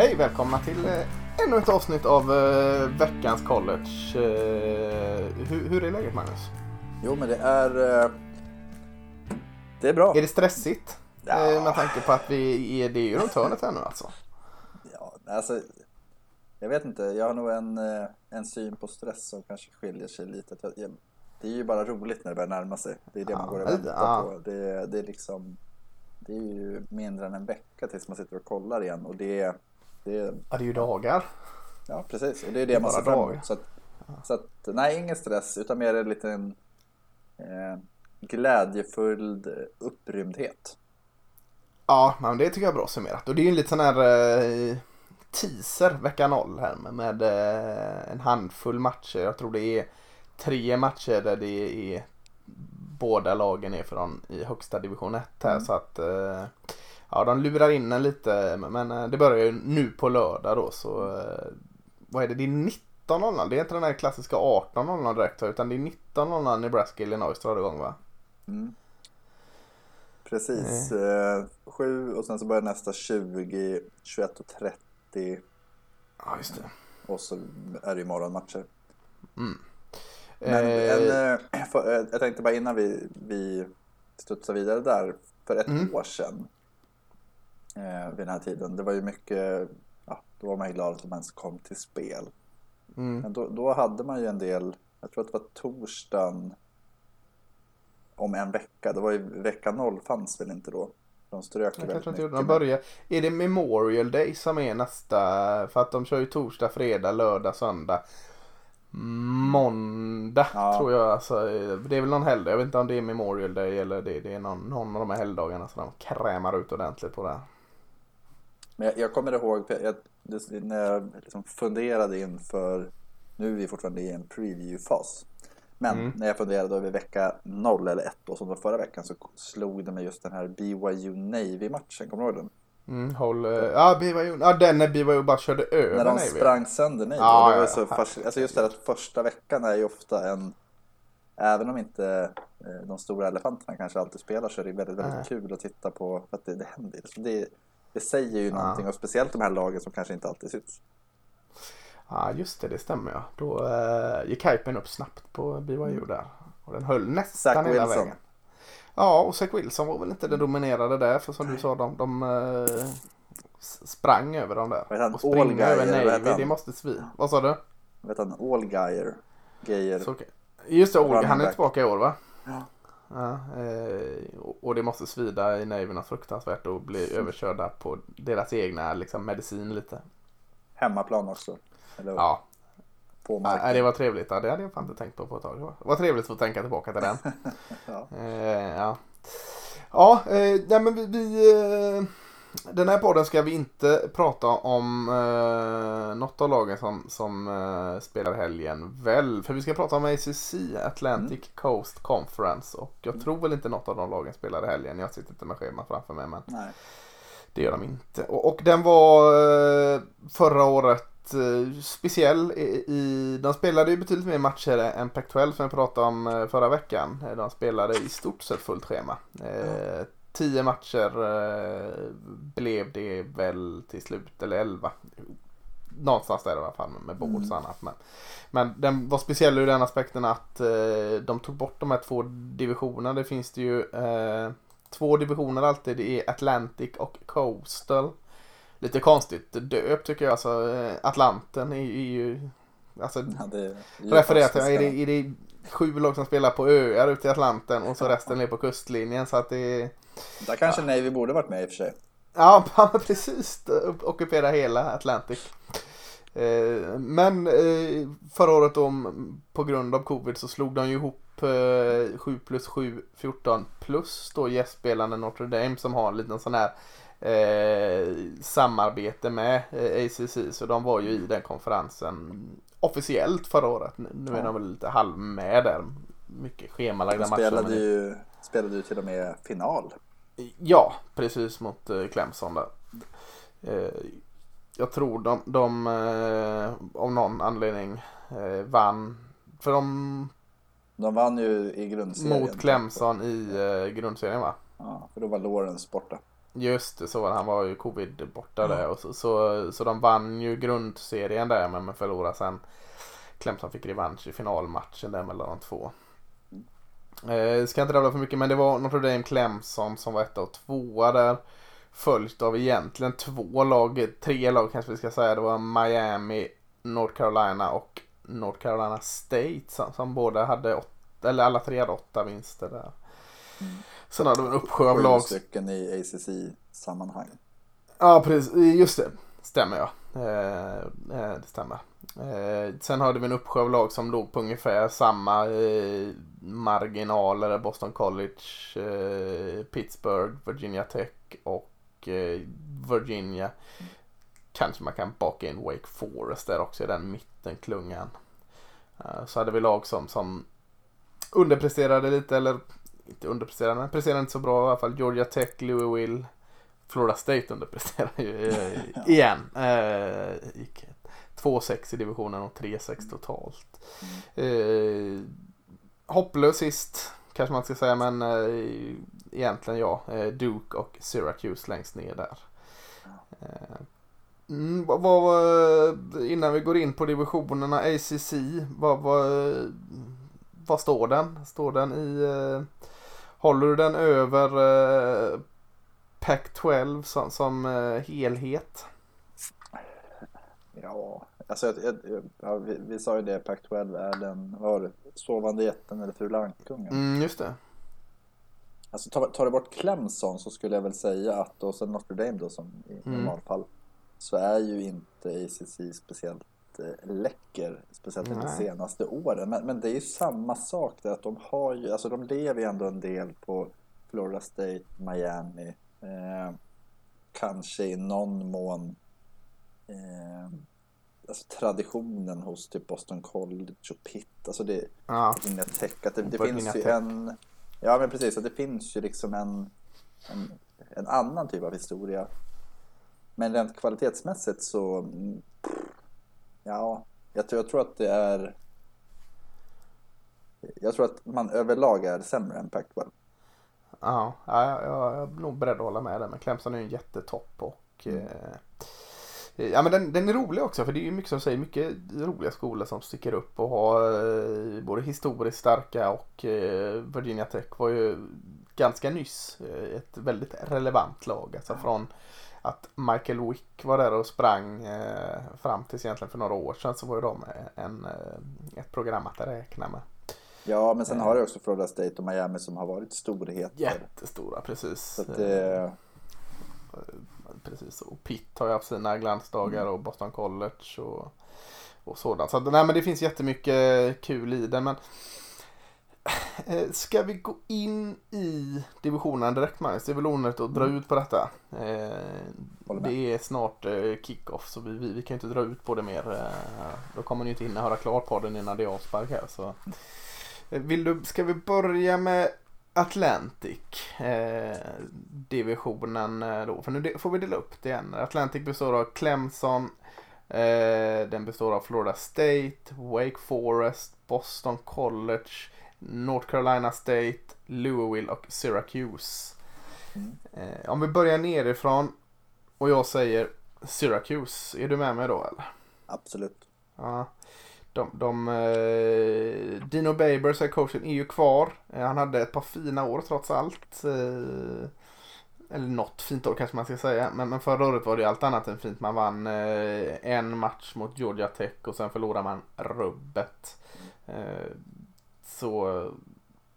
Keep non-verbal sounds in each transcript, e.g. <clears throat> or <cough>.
Hej, välkomna till eh, ännu ett avsnitt av eh, veckans college. Eh, hur, hur är läget Magnus? Jo, men det är... eh, Det är bra. Är det stressigt? Ja. Eh, med tanke på att vi är, det är ju runt hörnet här nu alltså. Ja, alltså, jag vet inte, jag har nog en, eh, en syn på stress som kanske skiljer sig lite. Jag- Det är ju bara roligt när det börjar närma sig. Det är det man Ja, går och väntar ja. på. Det, det är liksom... Det är ju mindre än en vecka tills man sitter och kollar igen och det, det Ja, det är ju dagar. Ja, precis. Och det är det man bara ser fram emot. Så att, så att, nej, ingen stress, utan mer en liten eh, glädjefull upprymdhet. Ja, men det tycker jag är bra summerat. Och det är ju en liten sån här eh, teaser vecka 0 här med, med eh, en handfull matcher. Jag tror det är tre matcher där det är båda lagen är från i högsta division 1 här. Mm. Så att eh, ja, de lurar in en lite. Men eh, det börjar ju nu på lördag då så eh, vad är det? Det är 19.00. Det är inte den här klassiska 18.00 direkt utan det är 19.00 Nebraska Illinois drar igång va? Mm. Precis. Eh, sju och sen så börjar nästa 20, 21 och 30 Ja just det. och så är det ju morgonmatcher. Mm. Men Eh, en, eh, eh, jag tänkte bara innan vi, vi studsar vidare där. För ett Mm. år sedan eh, vid den här tiden. Det var ju mycket, ja, då var man ju glad att de ens kom till spel. mm. Men då, då hade man ju en del, jag tror att det var torsdagen om en vecka. Det var ju vecka noll fanns väl inte då. De strök Jag väldigt mycket. de börjar. Är det Memorial Day som är nästa? För att de kör ju torsdag, fredag, lördag, söndag. Måndag Ja. tror jag. Alltså, det är väl någon helgdag. Jag vet inte om det är Memorial Day eller det, det är någon, någon av de här helgdagarna som de krämar ut ordentligt på det. Men jag, jag kommer ihåg, jag, det, när jag liksom funderade inför, nu är vi fortfarande i en preview-fas. Men Mm. när jag funderade över vecka 0 eller 1 då, som var förra veckan så slog det mig just den här BYU Navy-matchen, kommer du ihåg den? Mm, håll, eh, ja, BYU, ja, den när BYU bara körde över När de Navy. sprang sönder Navy. Och det var ja, så fascin- alltså just det att första veckan är ju ofta en, även om inte eh, de stora elefanterna kanske alltid spelar så är det väldigt, väldigt Nej. kul att titta på för att det, det händer. Det, det säger ju Ja. någonting och speciellt de här lagen som kanske inte alltid syns. Ja just det, det stämmer ja. Då uh, gick hypen upp snabbt på BYU där. Och den höll nästan Zach hela Wilson. vägen. Ja och Zach Wilson var väl inte den dominerade där för som du sa de, de eh, sprang över dem där. Han? Och springa över Navy, det måste svi. Vad sa du? Vet han, Geijer. Så, just det, Running han är tillbaka i år va? Ja. Ja, eh, och- det måste svida i något fruktansvärt och bli <laughs> överkörda på deras egna liksom, medicin lite. Hemmaplan också. Eller Ja, på Ja, det var trevligt. Ja, det hade jag fan inte tänkt på på ett tag. Det var trevligt att få tänka tillbaka till den. <laughs> Ja. Eh, ja, ja eh, nej, men vi, vi den här podden ska vi inte prata om eh, något av lagen som, som eh, spelar helgen väl. För vi ska prata om ACC, Atlantic Coast Conference. Och jag tror väl inte något av de lagen spelar i helgen. Jag sitter inte med schemat framför mig. Men Nej. det gör de inte. Och, och den var eh, förra året eh, speciell. I, i, de spelade ju betydligt mer matcher än Pac-12 som vi pratade om eh, förra veckan. De spelade i stort sett fullt schema. Eh, tio matcher eh, blev det väl till slut, eller elva. Någonstans där i alla fall med bowls och annat. Men, men den var speciell ur den aspekten att eh, de tog bort de här två divisionerna. Det finns det ju eh, två divisioner alltid. Det är Atlantic och Coastal. Lite konstigt döpt tycker jag. Alltså, eh, Atlanten är, är ju... Alltså, Ja, det är refererar till, är det, är det sju lag som spelar på öar ute i Atlanten och så resten är på kustlinjen. Så att det är... Där kanske Navy borde varit med i och för sig. Ja, <laughs> ja, precis. Ockupera hela Atlantic. Eh, Men eh, förra året då, på grund av covid så slog de ju ihop eh, 7 plus 7, 14 plus då gästspelande Notre Dame som har en liten sån här eh, samarbete med eh, ACC. Så de var ju i den konferensen officiellt förra året. Nu- är Ja. de väl lite halv med där. Mycket schemalagda matcher. spelade men- ju, spelade ju till och med final. Ja, precis mot eh, Clemson där. Eh, jag tror de, de eh, av någon anledning vann. För de De vann ju i grundserien. mot Clemson i grundserien va? Ja, för då var Lawrence borta. Just det, så var. Han var ju covid borta där. Och så, så, så de vann ju grundserien där men, men förlorade sen. Clemson fick revansch i finalmatchen där mellan de två. Eh, ska inte rabbla för mycket men det var Notre Dame Clemson som var etta och tvåa där. Följt av egentligen två lag, tre lag kanske vi ska säga. Det var Miami, North Carolina och North Carolina State som, som båda hade åtta, eller alla tre hade åtta vinster där. Mm. Sen hade vi en uppsjö av lag. stycken i ACC-sammanhang. Ja precis, just det. Stämmer ja. Eh, eh, det stämmer. Eh, sen hade vi en uppsjö av lag som låg på ungefär samma eh, marginaler. Boston College, eh, Pittsburgh, Virginia Tech och Virginia. Kanske man kan baka in Wake Forest där också i den mittenklungan. Så hade vi lag som, som underpresterade lite eller inte underpresterade men presterade inte så bra i alla fall. Georgia Tech, Louisville, Florida State underpresterar ju eh, <laughs> igen. Eh, gick 2-6 i divisionen och 3-6 totalt. Eh, hopplös sist kanske man ska säga men eh, egentligen ja. Eh, Duke och Syracuse längst ner där. Eh, mm, vad, vad, innan vi går in på divisionerna ACC, vad, vad, vad står den? Står den i... Eh, håller du den över eh, Pac-12 som, som eh, helhet? Ja, alltså jag, jag, ja, vi, vi sa ju det, Pac-12 är den, var sovande jätten eller fula ankungen. Mm, just det. Alltså tar, tar du bort Clemson så skulle jag väl säga att, och sen Notre Dame då som i Mm. normalfall, så är ju inte ACC speciellt läcker, speciellt inte de Nej. senaste åren. Men, men det är ju samma sak där att de har ju, alltså de lever ju ändå en del på Florida State, Miami, eh, kanske i någon mån eh, alltså traditionen hos typ Boston College och Pitt, alltså det Ja, Virginia Tech, att det, det finns ju Tech. en Ja men precis, att det finns ju liksom en, en, en annan typ av historia Men rent kvalitetsmässigt så mm, Ja, jag tror, jag tror att det är Jag tror att man överlag är sämre än Pac-12 ja, ja jag, jag är nog beredd att hålla med där. Men Clemson är ju en jättetopp och Mm. eh, Ja men den, den är rolig också för det är ju mycket som säger, mycket roliga skolor som sticker upp och har eh, både historiskt starka och eh, Virginia Tech var ju ganska nyss ett väldigt relevant lag. Alltså från att Michael Wick var där och sprang eh, fram tills egentligen för några år sedan så var ju de en, eh, ett program att räkna med. Ja men sen har det också Florida State och Miami som har varit storheter Jättestora precis. Att det, Precis, och Pitt har ju haft sina glansdagar och Boston College och, och sådant. Så nej men det finns jättemycket kul i den. Men eh, ska vi gå in i divisionen direkt Magnus? Det är väl onödigt att dra ut på detta. Eh, det är snart eh, kick-off så vi, vi, vi kan inte dra ut på det mer. Eh, då kommer ni inte hinna höra klart podden innan det är avspark här. Så. Eh, Vill du, ska vi börja med Atlantic eh, divisionen eh, då. För nu får vi dela upp det igen. Atlantic består av Clemson. Eh, den består av Florida State, Wake Forest, Boston College, North Carolina State, Louisville och Syracuse. Mm. Eh, om vi börjar nerifrån och jag säger Syracuse. Är du med mig då eller? absolut Ja. De, de, eh, Dino Babers, coachen, är ju kvar. Eh, han hade ett par fina år trots allt. Eh, eller något fint år kanske man ska säga. Men, men förra året var det ju allt annat än fint. Man vann en match mot Georgia Tech och sen förlorade man rubbet. Så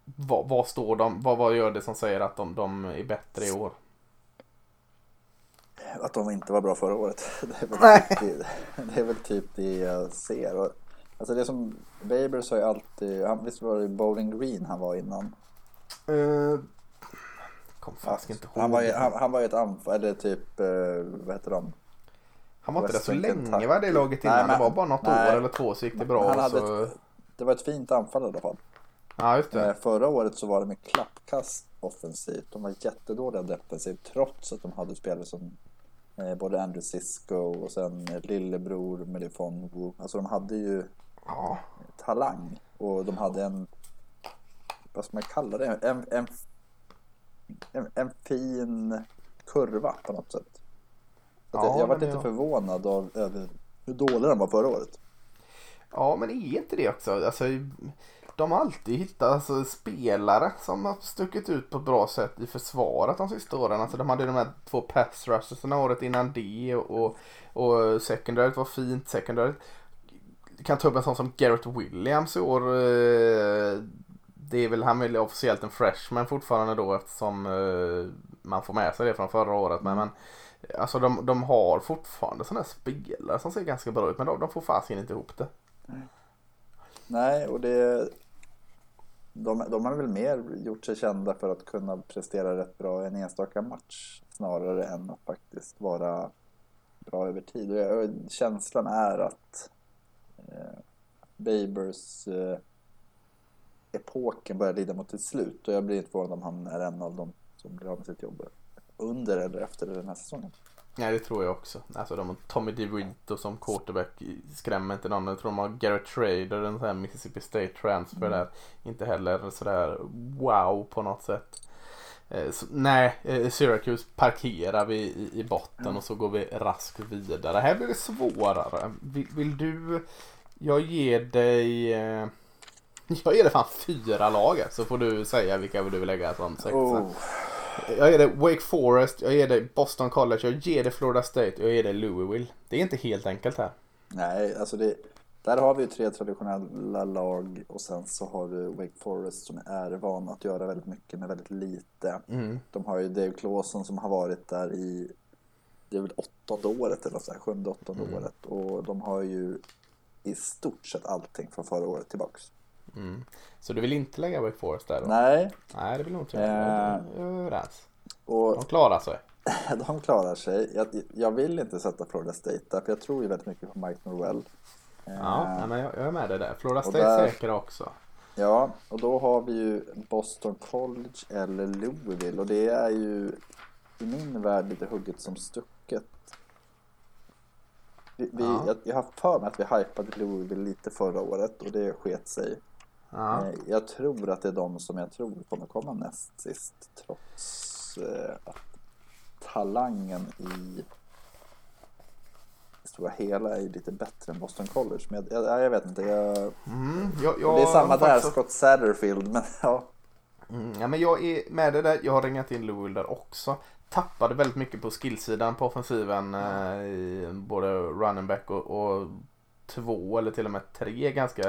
vad, vad står de? Vad, vad gör det som säger att de, de är bättre i år? Att de inte var bra förra året. <laughs> Det är väl, Nej. typ, det, <laughs> det, är väl typ det jag ser. Och, alltså det som Babers har ju alltid, han, visst var det Bowling Green han var innan? Eh, kom fast inte ihåg. Han var ju, han, han var ju ett anfall, eller typ, eh, vad heter de? Han var inte där så länge va det laget Nej, innan. men- det var bara något nej. år eller två så gick det bra. Han hade så... ett, det var ett fint anfall i alla fall. Ja just det. Eh, förra året så var de med klappkast offensivt. De var jättedåliga defensivt trots att de hade spelare som eh, både Andrew Sisko och sen lillebror Melifon Wu. Alltså de hade ju Ja. talang och de hade en, vad ska man kalla det, en, en, en, en fin kurva på något sätt. Ja, jag, jag var lite det- förvånad av över hur dålig den var förra året. Ja, men är inte det också? Alltså, de har alltid hittat alltså, spelare som har stuckit ut på ett bra sätt i försvaret de sista åren. Alltså, de hade de här två pass rushersna året innan det och, och, och secondaryt var fint. Secondaryt kan ta upp en sån som Garrett Williams i år. Eh, det är väl, han är väl officiellt en freshman fortfarande då eftersom eh, man får med sig det från förra året. Men, men alltså de, de har fortfarande sådana här spelare som ser ganska bra ut men de, de får fasiken inte ihop det. Nej, och det... De, de har väl mer gjort sig kända för att kunna prestera rätt bra i en enstaka match snarare än att faktiskt vara bra över tid. Och jag, och känslan är att eh, Babers eh, epoken börjar lida mot sitt slut och jag blir inte förvånad om han är en av dem som blir av med sitt jobb under eller efter den här säsongen. Nej det tror jag också. Alltså de har Tommy DeVito som quarterback skrämmer inte någon. Jag tror de har Garrett Trader, en sån här Mississippi State transfer där. Inte heller sådär wow på något sätt. Eh, Så, nej, eh, Syracuse parkerar vi i, i botten och så går vi raskt vidare. Här blir det svårare. Vill, vill du... Jag ger dig... eh, <laughs> Jag ger dig fan fyra lag så får du säga vilka du vill lägga som sexa. Oh. Jag ger dig Wake Forest, jag ger dig Boston College, jag ger dig Florida State och jag ger dig Louisville. Det är inte helt enkelt här. Nej, alltså det, där har vi ju tre traditionella lag och sen så har du Wake Forest som är van att göra väldigt mycket med väldigt lite. Mm. De har ju Dave Clawson som har varit där i, det är väl åttonde året eller så här, sjunde, åttonde Mm. året. Och de har ju i stort sett allting från förra året tillbaks. Mm. Så du vill inte lägga Wake Forest där då? Nej, Nej, det vill nog inte Eh. jag. Överens. och De klarar sig. <laughs> de klarar sig. Jag, jag vill inte sätta Florida State där, för jag tror ju väldigt mycket på Mike Norwell. Ja, Eh, men jag, jag är med dig där. Florida State där- säkra också. Ja, och då har vi ju Boston College eller Louisville och det är ju i min värld lite hugget som stucket. Vi, vi, Ja. jag, jag har för mig att vi hypade Louisville lite förra året och det sket sig. Ja. Eh, Jag tror att det är de som jag tror kommer komma näst sist trots eh, att talangen i det stora hela är ju lite bättre än Boston College. Men jag, jag, jag vet inte, jag, Mm, jag, det är samma där, faktiskt- Scott Satterfield, men <laughs> ja. Mm, ja, men jag är med dig där. Jag har ringat in Louisville där också. Tappade väldigt mycket på skillsidan på offensiven. Eh, i både running back och, och två eller till och med tre ganska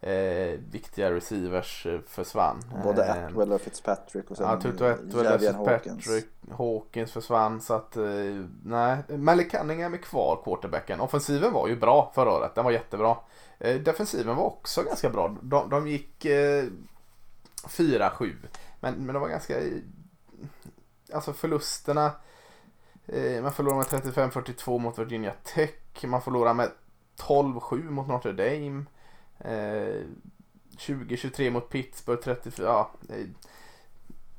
eh, viktiga receivers eh, försvann. Både Eh, Atwell och Fitzpatrick och sen Ja, Tutu Atwell, Javier Patrick, Hawkins försvann så att eh, nej. Malik Cunningham är kvar quarterbacken. Offensiven var ju bra förra året, den var jättebra. Eh, defensiven var också ganska bra. De, de gick eh, 4-7 men, men de var ganska alltså förlusterna eh, man förlorade med 35-42 mot Virginia Tech. Man förlorade med 12-7 mot Notre Dame. Eh, 20-23 mot Pittsburgh, 34. Ja,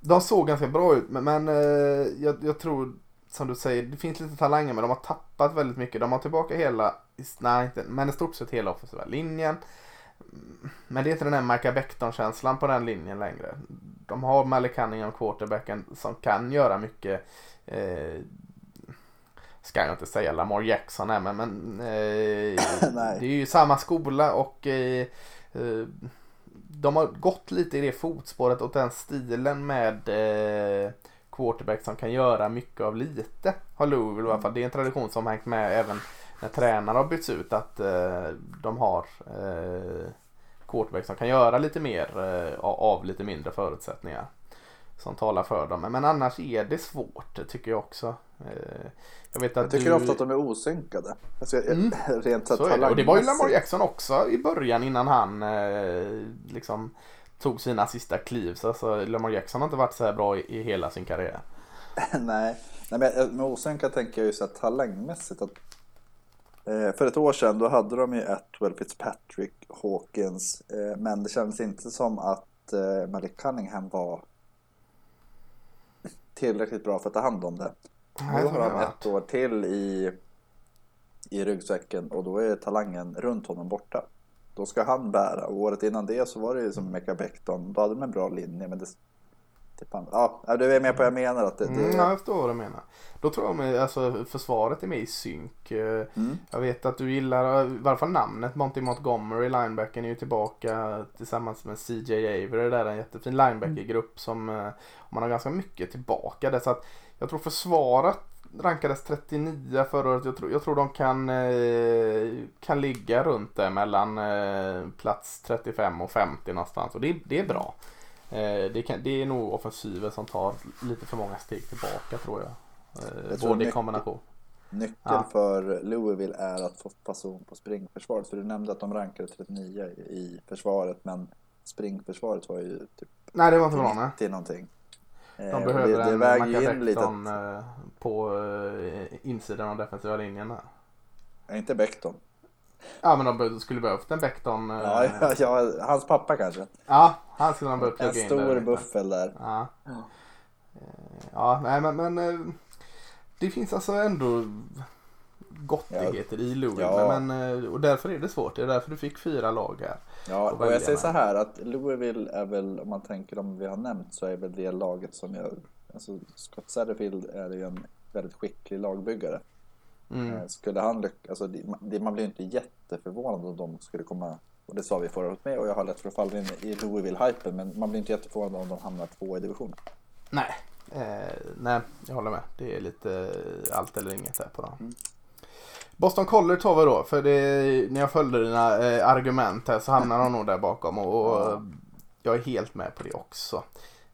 de såg ganska bra ut men, men eh, jag, jag tror som du säger det finns lite talanger men de har tappat väldigt mycket. De har tillbaka hela, nej inte, men i stort sett hela offensiva linjen. Mm, men det är inte den här Micah Becton-känslan på den linjen längre. De har Malik Cunningham, quarterbacken, som kan göra mycket. Eh, ska jag inte säga Lamar Jackson här men, men eh, <laughs> det är ju samma skola och eh, eh, de har gått lite i det fotspåret och den stilen med eh, quarterback som kan göra mycket av lite. Har Louisville i alla fall. Det är en tradition som har hängt med även när tränare har bytts ut att eh, de har quarterback som kan göra lite mer av lite mindre förutsättningar. Som talar för dem. Men annars är det svårt tycker jag också. Eh, jag vet att Jag tycker du... ofta att de är osynkade. Alltså, Mm. <laughs> Rent så är det. Och det var ju Lamar. Jackson också i början innan han eh, liksom tog sina sista kliv. Så alltså, Lamar Jackson har inte varit så här bra i, i hela sin karriär. <laughs> Nej, Nej men jag- med osynkad tänker jag ju så här talangmässigt att eh, för ett år sedan då hade de ju Atwell, Fitzpatrick, Hawkins eh, men det kändes inte som att eh, Malik Cunningham var tillräckligt bra för att ta hand om det. Nu har han ett år till i, i ryggsäcken och då är talangen runt honom borta. Då ska han bära och året innan det så var det ju som Mecca Becton. Då hade de en bra linje men det. Ja, du är med på vad jag menar. Att det, det... Mm, jag förstår vad du menar. Då tror jag med, alltså försvaret är med i synk. Eh, Mm. Jag vet att du gillar i varje fall namnet Monty Montgomery, linebacken är ju tillbaka tillsammans med CJ Avery. Det där är en jättefin linebackergrupp som eh, man har ganska mycket tillbaka där. Så att jag tror försvaret rankades 39 förra året. Jag tror, jag tror de kan, eh, kan ligga runt där mellan plats 35 och 50 någonstans. Och det, det är bra. Det, kan, det är nog offensiven som tar lite för många steg tillbaka tror jag. Eh, Jag tror både i kombination. Nyckeln Ja. för Louisville är att få fason på springförsvaret. För du nämnde att de rankade 39 i försvaret. Men springförsvaret var ju typ Nej det var inte bra nej. 90 någonting. Eh, De och behöver det, det en väger ju in lite. Macabecton eh, på eh, insidan av defensiva linjen. Ja, inte Becton. Ja men de skulle behövt en Becton. eh, Ja, ja, ja, hans pappa kanske. ja, han skulle de behövt En plugga in stor där lite. buffel där. Ja. Eh, Ja, nej men, men eh, det finns alltså ändå gottigheter i Louisville. Ja. Men, eh, och därför är det svårt. Det är därför du fick fyra lag här. Ja, Och och jag säger så här att Louisville är väl, om man tänker de vi har nämnt, så är väl det laget som jag... Alltså Scott Satterfield är ju en väldigt skicklig lagbyggare. Mm. Eh, Skulle han lyckas, alltså det, man blir inte jätteförvånad om de skulle komma, och det sa vi förra året med, och jag har lätt för att falla in i Louisville-hypen, men man blir inte jätteförvånad om de hamnar två i divisionen. Nej, eh, nej, jag håller med. Det är lite allt eller inget här på dem. Mm. Boston College tar vi då, för det, när jag följde dina eh, argument här så hamnar de nog där bakom och, och Ja. jag är helt med på det också.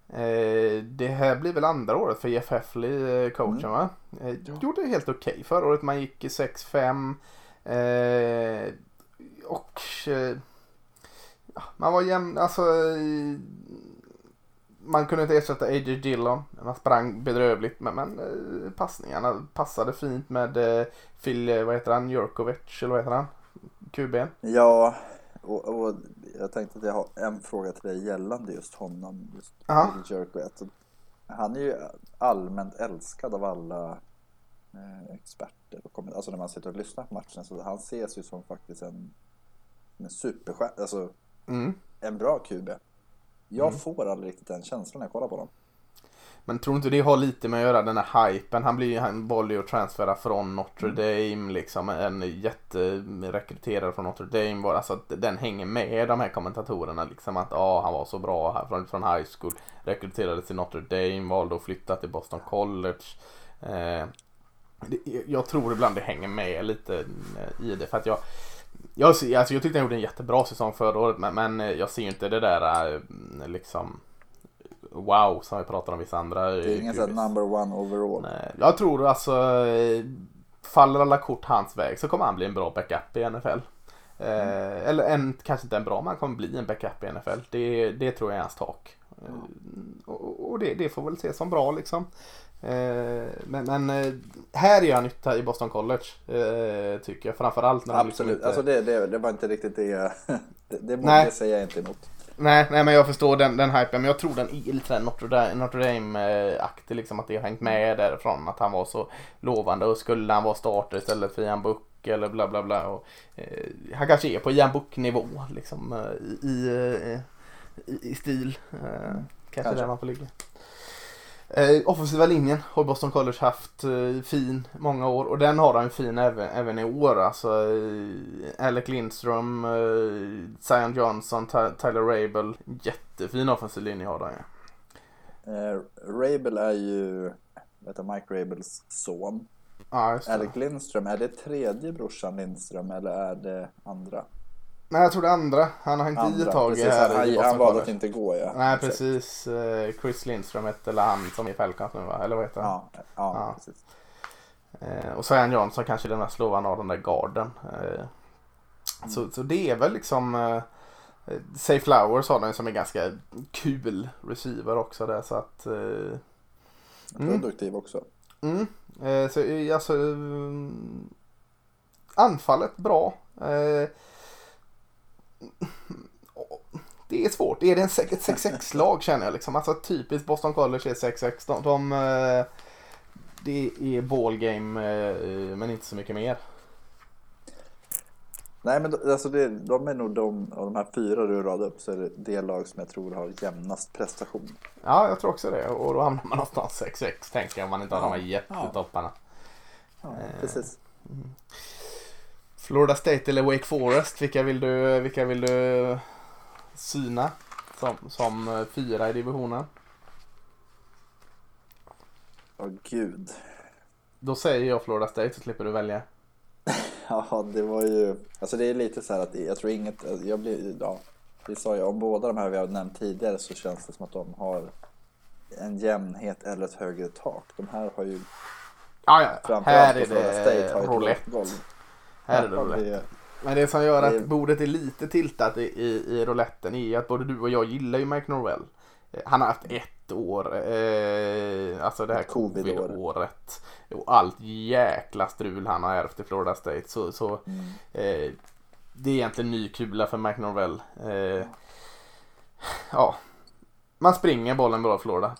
Eh, det här blir väl andra året för Jeff Heffley, eh, coachen va? Eh, Gjorde det helt okej förra året, man gick 6-5 eh, och eh, ja, man var jämn, alltså man kunde inte ersätta A.J. Dillon. Man sprang bedrövligt men, men eh, passningarna passade fint med Phil, vad heter han, Jurkovic eller vad heter han? QB'n. Ja, och, och jag tänkte att jag har en fråga till dig gällande just honom, just Jerkowitz. Han är ju allmänt älskad av alla eh, experter. Och alltså när man sitter och lyssnar på matchen så han ses ju som faktiskt en, en superstjärna, alltså Mm. en bra QB. Jag får aldrig riktigt den känslan när jag kollar på dem. Men tror inte det har lite med att göra den här hypen? Han blir ju han valde ju att transfera från Notre Dame liksom. En jätterekryterad från Notre Dame. Var, alltså att den hänger med de här kommentatorerna liksom. Att ja, han var så bra här från, från high school. Rekryterades till Notre Dame. Valde att flytta till Boston College. Eh, det, jag tror ibland det hänger med lite eh, i det. För att jag jag, alltså jag tyckte han gjorde en jättebra säsong förra året men, men eh, jag ser ju inte det där eh, liksom wow som vi pratar om vissa andra. Det är ingen sån number one overall. Nej, jag tror alltså eh, faller alla kort hans väg så kommer han bli en bra backup i NFL. Eh, eller en, kanske inte en bra men han kommer bli en backup i NFL. Det, det tror jag är hans tak. Eh, och och det, det får väl ses som bra liksom. Eh, men men här gör han nytta i Boston College. Tycker jag framförallt när de liksom Absolut, inte... alltså det, det, det var inte riktigt det. <laughs> Det, det, det säger jag inte emot. Nej, nej men jag förstår den, den hypen men jag tror den är lite där Notre Dame, Notre Dame-aktig liksom att det har hängt med därifrån att han var så lovande och skulle han vara starter istället för Ian Book eller bla bla bla och, eh, Han kanske är på Ian Book nivå liksom eh, i, eh, i, i stil. Eh, kanske, Kanske. där man får ligga. Eh, offensiva linjen har Boston College haft eh, fin många år och den har de fin även, även i år. Alltså eh, Alec Lindström, eh, Zion Johnson, Ty- Tyler Rabel. Jättefin offensiv linje har de ju. Eh, Rabel är ju vad heter Mike Rabels son. Det. Alec Lindström, är det tredje brorsan Lindström eller är det andra? Nej, jag tror det andra. Han har hängt i ett tag precis, här han, i han valde att inte gå ja. Nej, Exakt. precis. Eh, Chris Lindström hette eller han som är Falcons nu va? Eller vad heter han? Ja, ja, Ja. precis. Eh, och Zion Johnson kanske den mest lovande av den där garden. Eh, så, så det är väl liksom eh, Say Flowers har den som är ganska kul receiver också där så att eh, Mm. Produktiv också. mm, eh, så eh, alltså eh, anfallet bra. Det är svårt. Är det en sek- ett 6-6 lag känner jag liksom. Alltså typiskt Boston College är 6-6. De, de, eh, det är ballgame eh, men inte så mycket mer. Nej, men alltså det, de är nog de, av de här fyra du radade upp så är det det lag som jag tror har jämnast prestation. Ja, jag tror också det. Och då hamnar man någonstans 6-6 tänker jag om man inte har Ja. de här jättetopparna. Ja, Eh. precis. Florida State eller Wake Forest, vilka vill du, vilka vill du syna som, som eh, fyra i divisionen? Åh gud. Då säger jag Florida State så slipper du välja. <laughs> Ja, det var ju... Alltså det är lite så här att jag tror inget... Jag blir, ja, vi sa ju om båda de här vi har nämnt tidigare så känns det som att de har en jämnhet eller ett högre tak. De här har ju Ja, ja. Här är det ett roulette. Här är det roulette. Men det som gör det- att bordet är lite tiltat i, i, i rouletten är att både du och jag gillar ju Mike Norwell. Eh, Han har haft ett år, eh, alltså det här covid-året. Och allt jäkla strul han har ärvt i Florida State. Så, så Mm. eh, det är egentligen ny kula för Mike Norwell. Eh, ja, man springer bollen bra i Florida.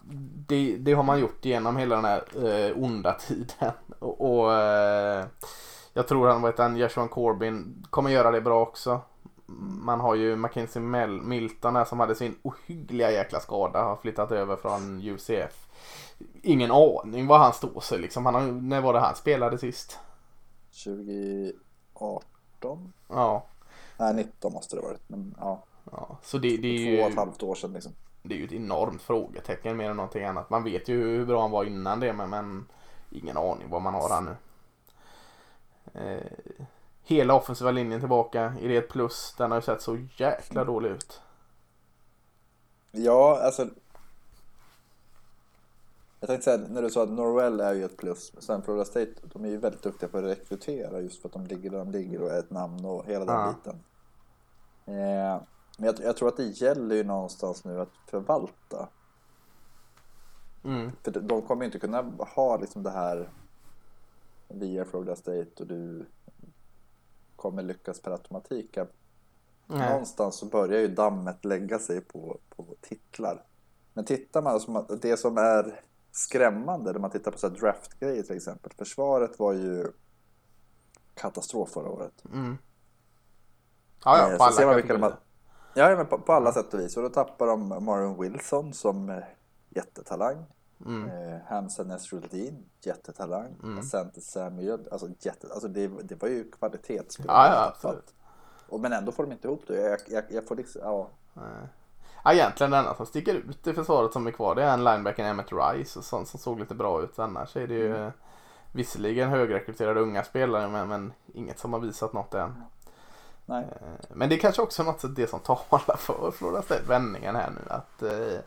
Det, det har man gjort genom hela den här eh, onda tiden. <laughs> Och, och eh, jag tror han, vet han, Joshua Corbin kommer göra det bra också. Man har ju Mackenzie Mel- Milton här som hade sin ohyggliga jäkla skada. Har flyttat över från UCF. Ingen aning var han står sig liksom. Han när var det han spelade sist? 2018? Ja. Nej, 19 måste det varit. Men ja, ja. Så det, det är två och ett ju halvt år sedan liksom. det är ju ett enormt frågetecken mer än någonting annat. Man vet ju hur bra han var innan det men, men ingen aning vad man har han nu. Eh, hela offensiva linjen tillbaka. Är det ett plus? Den har ju sett så jäkla dålig ut. Ja, alltså. Jag tänkte säga, när du sa att Norwell är ju ett plus. Sen Florida State, de är ju väldigt duktiga på att rekrytera just för att de ligger där de ligger och är ett namn och hela den Ja. biten. Eh, men jag, jag tror att det gäller ju någonstans nu att förvalta. Mm. För de- de kommer ju inte kunna ha liksom det här via Florida State och du kommer lyckas per automatik. Nej. Någonstans så börjar ju dammet lägga sig på, på titlar. Men tittar man, alltså, det som är skrämmande när man tittar på så draftgrejer till exempel. Försvaret var ju katastrof förra året. Mm. Ja, Eh, ja, så på alla ser man vilka de har, ja, men på, på alla sätt och vis. Och då tappar de Marvin Wilson som eh, jättetalang. Mm. Eh, Hansen Esruldin, jättetalang. Mm. Asante Samuel, alltså, jätte, alltså det, det var ju kvalitetsspel. Ja, ja, absolut. Och, men ändå får de inte ihop det. Jag, jag, jag får liksom, ja. Nej. Ja, egentligen den enda som sticker ut i försvaret som är kvar det är en linebacker Emmett Rice och sånt som såg lite bra ut. Annars är det ju Mm. visserligen högrekryterade unga spelare men, men inget som har visat något än. Nej. Eh, Men det är kanske också något det som talar för Florida State vändningen här nu. Att eh,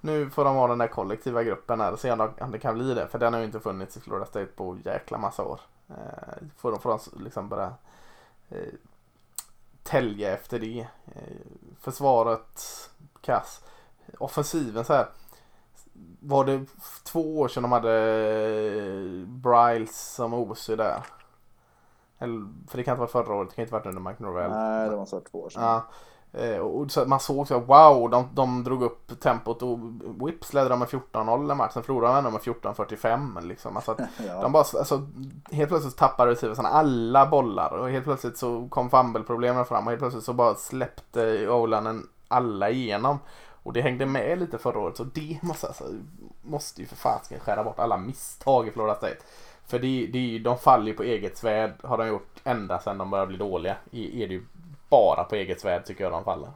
nu får de ha den där kollektiva gruppen här och se om de- om det kan bli det. För den har ju inte funnits i Florida State på jäkla massa år. Eh, får de, får de liksom bara eh, tälja efter det. Eh, försvaret kass. Offensiven så här. Var det två år sedan de hade eh, Bryles som OC där? Eller, för det kan inte vara förra året, det kan inte varit under Mike Norvell. Nej, det var så två år sedan. Ja. Eh, Och så man såg så här, wow, de, de drog upp tempot och Whips ledde de med 14-0 den matchen. Förlorade de ändå med 14-45 liksom. Alltså <laughs> Ja. de bara, alltså, helt plötsligt tappade receiversarna alla bollar och helt plötsligt så kom fumble-problemen fram och helt plötsligt så bara släppte Olanen alla igenom. Och det hängde med lite förra året så det måste, alltså, måste ju för fasiken skära bort alla misstag i Florida State. För det, det, är de faller ju på eget svärd har de gjort ända sedan de började bli dåliga. I- Är det ju bara på eget svärd tycker jag de faller.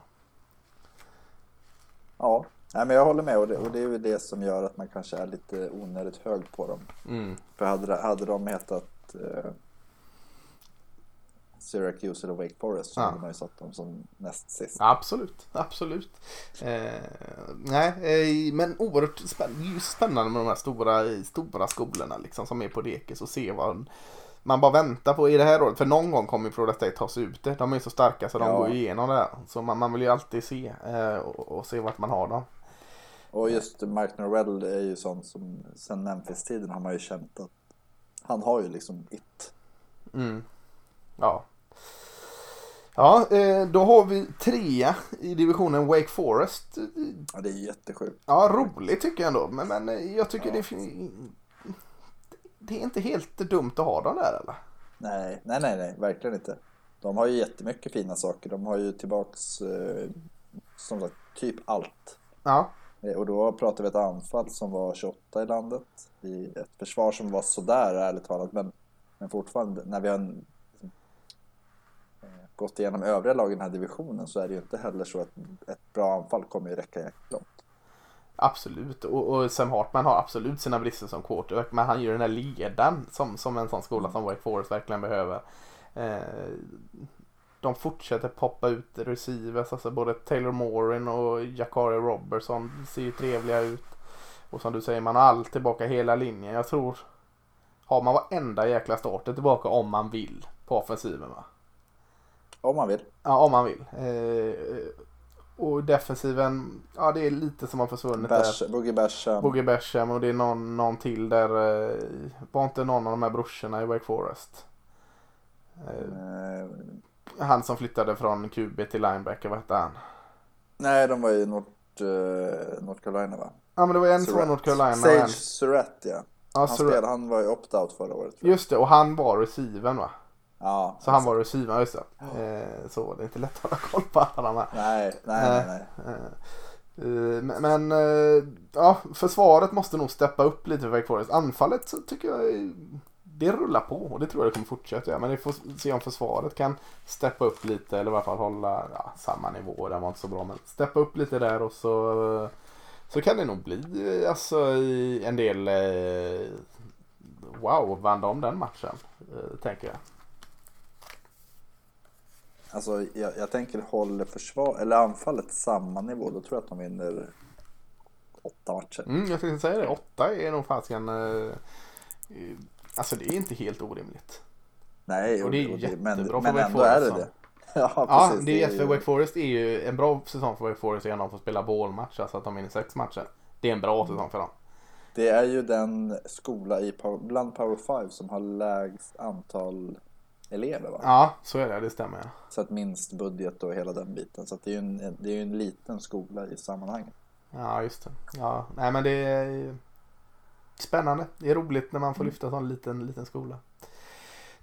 ja. Nej, men jag håller med och det, och det är ju det som gör att man kanske är lite onödigt hög på dem. Mm. För hade, hade de hetat eh, Syracuse eller Wake Forest så Ja. hade man ju satt dem som näst sist. Absolut, absolut. Eh, nej, eh, men oerhört spännande, spännande med de här stora, stora skolorna liksom som är på dekis och se vad man bara väntar på i det här året. För någon gång kommer ju Florida State ta sig ut det. De är så starka så de Ja. går igenom det här. Så man, man vill ju alltid se eh, och, och se vart man har dem. Och just Mike Norwell är ju sån som sen Memphis-tiden har man ju känt att han har ju liksom it. Mm. Ja. Ja, eh, då har vi trea i divisionen Wake Forest. Ja, det är jättesjukt. Ja, roligt tycker jag ändå. Men, men jag tycker Ja. det, fin- det är inte helt dumt att ha dem där eller? Nej, nej, nej, nej, verkligen inte. de har ju jättemycket fina saker. De har ju tillbaks eh, som sagt typ allt. Ja, Eh, Och då pratar vi ett anfall som var 28 i landet. I ett försvar som var sådär ärligt talat. Men, men fortfarande när vi har en, eh, gått igenom övriga lag i den här divisionen så är det ju inte heller så att ett bra anfall kommer ju räcka jäkligt långt. Absolut. Och, och Sam Hartman har absolut sina brister som quarterback. Men han gör den här ledaren som, som en sån skola som Wake Forest verkligen behöver. Eh, de fortsätter poppa ut receivers. Alltså både Taylor Morin och Jakari Robertson ser ju trevliga ut. Och som du säger, man har allt tillbaka hela linjen. Jag tror har man varenda jäkla starter tillbaka om man vill på offensiven va? Om man vill. Ja, om man vill. Eh, och defensiven, ja det är lite som har försvunnit där. Bash, Boogie Basham. Boogie Basham och det är någon, någon till där. Eh, var inte någon av de här brorsorna i Wake Forest? Eh, Eh, han som flyttade från QB till linebacker, vad hette han? nej, de var i North, eh, North Carolina va? Ja men det var en som var. North Carolina Sage. Surratt ja. Ja, Han, Surratt. spelade, han var ju opt-out förra året. Just det, och han var receiven va? Ja, Så han var receiven, just det. Eh, så det är inte lätt att hålla koll på alla de här. Nej, nej, nej. nej. Eh, Men, eh, ja, försvaret måste nog steppa upp lite för Wake Forest. Anfallet så tycker jag eh, det rullar på och det tror jag det kommer fortsätta göra. Men vi får se om försvaret kan steppa upp lite eller i alla fall hålla ja, samma nivå. Den var inte så bra men steppa upp lite där och så så kan det nog bli eh, alltså en del eh, wow, vann de den matchen? Eh, tänker jag. Alltså, jag, jag tänker håller försvar, eller anfallet samma nivå, då tror jag att de vinner åtta matcher. Mm, jag tänkte säga det. Åtta är nog fasiken eh, Alltså det är inte helt orimligt. Nej, Och det är men, jättebra för men Wake ändå är det Forest, det. <laughs> Ja, Ja, precis. det är jätte ju- för Wake Forest är ju en bra säsong för Wake Forest igen. De får spela bålmatch, alltså att de vinner sex matcher. Det är en bra säsong för dem. Det är ju den skola i, bland Power 5 som har lägst antal elever va? Ja, så är det. Det stämmer. ja. Så att minst budget och hela den biten. Så det är ju en, det är en liten skola i sammanhanget. Ja, just det. Ja, nej men det är spännande. Det är roligt när man får lyfta en liten, liten skola.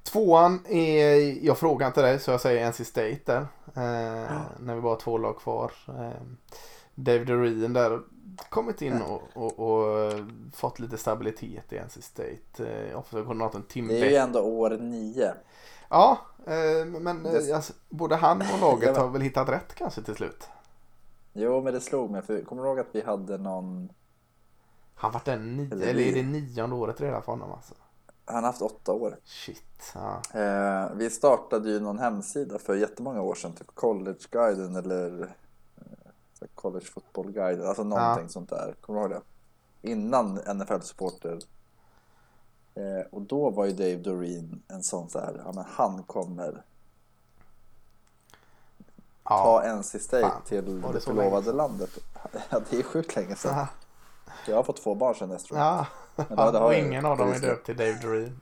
Tvåan är, jag frågar inte dig så jag säger NC State där. Eh, när vi bara har två lag kvar. Eh, David Doreen där kommit in och, och, och fått lite stabilitet i NC State. Eh, offensiv koordinatorn Tim Det är ju ändå år nio. Ja, eh, men eh, Det- alltså, både han och <laughs> laget har väl hittat rätt kanske till slut. Jo, men det slog mig. För kommer du ihåg att vi hade någon... Han vart den nio, Eller eller är det nionde året redan för honom alltså? Han har haft åtta år. Shit. Ja. Eh, vi startade ju någon hemsida för jättemånga år sedan, typ Collegeguiden eller eh, College Football Guide, alltså någonting sånt där. Kommer du ihåg det? Innan NFL-supporter. Eh, och då var ju Dave Doreen en sån så här, ja men han kommer ta Ja. NC State Fan, till det det förlovade landet. Ja, det är sjukt länge sedan. Ja. Jag har fått två barn sedan dess tror jag. ja. Men det har och ingen av dem är döpt till Dave Doreen.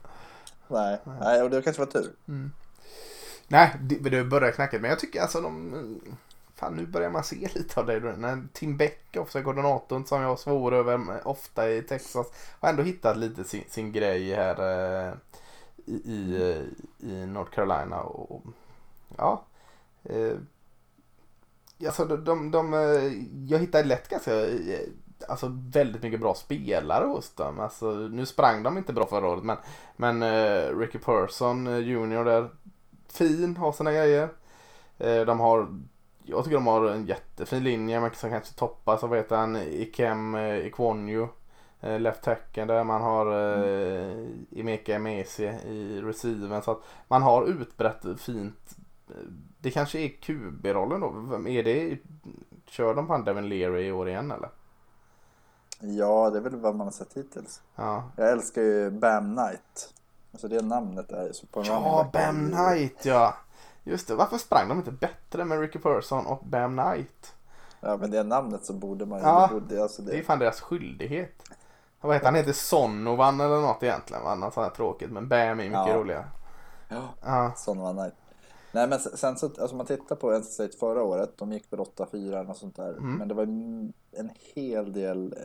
Nej, nej, och det kanske var tur. Nej, det, det börjar knackigt. Men jag tycker alltså de... Fan, nu börjar man se <laughs> lite av det. När Tim Beck, offside koordinatorn som jag svor över ofta i Texas, har ändå hittat lite sin, sin grej här eh, i, i, eh, i North Carolina. Och, och, ja. Eh, alltså de, de, de, eh, jag hittade lätt ganska eh, alltså väldigt mycket bra spelare hos dem. Alltså, nu sprang de inte bra förra året men, men eh, Ricky Persson eh, Junior där, fin, har sina grejer. De har, jag tycker de har en jättefin linje man som kanske toppas av vad heter han, Ikem eh, Ikwonju. Eh, left tacken där man har eh, Emeka Emesi i receiven. Så att man har utbrett fint. Det kanske är QB-rollen då. Är det, kör de på Devin Leary i år igen eller? Ja, det är väl vad man har sett hittills. Ja, Jag älskar ju Bam Knight. Alltså det namnet är ju så på en ja Bam Knight ja. Just det, varför sprang de inte bättre med Ricky Person och Bam Knight? Ja, men det namnet så borde man ju... Ja, det borde, alltså Det är det, fan deras skyldighet. Vad heter han? Heter Sonovan eller något egentligen. Va? Något sånt här tråkigt. Men Bam är mycket Ja. roligare. ja, Ja. sån var Knight. Nej men sen så, alltså man tittar på NC State förra året, de gick väl 8-4 eller något sånt där. Mm. Men det var en, hel del,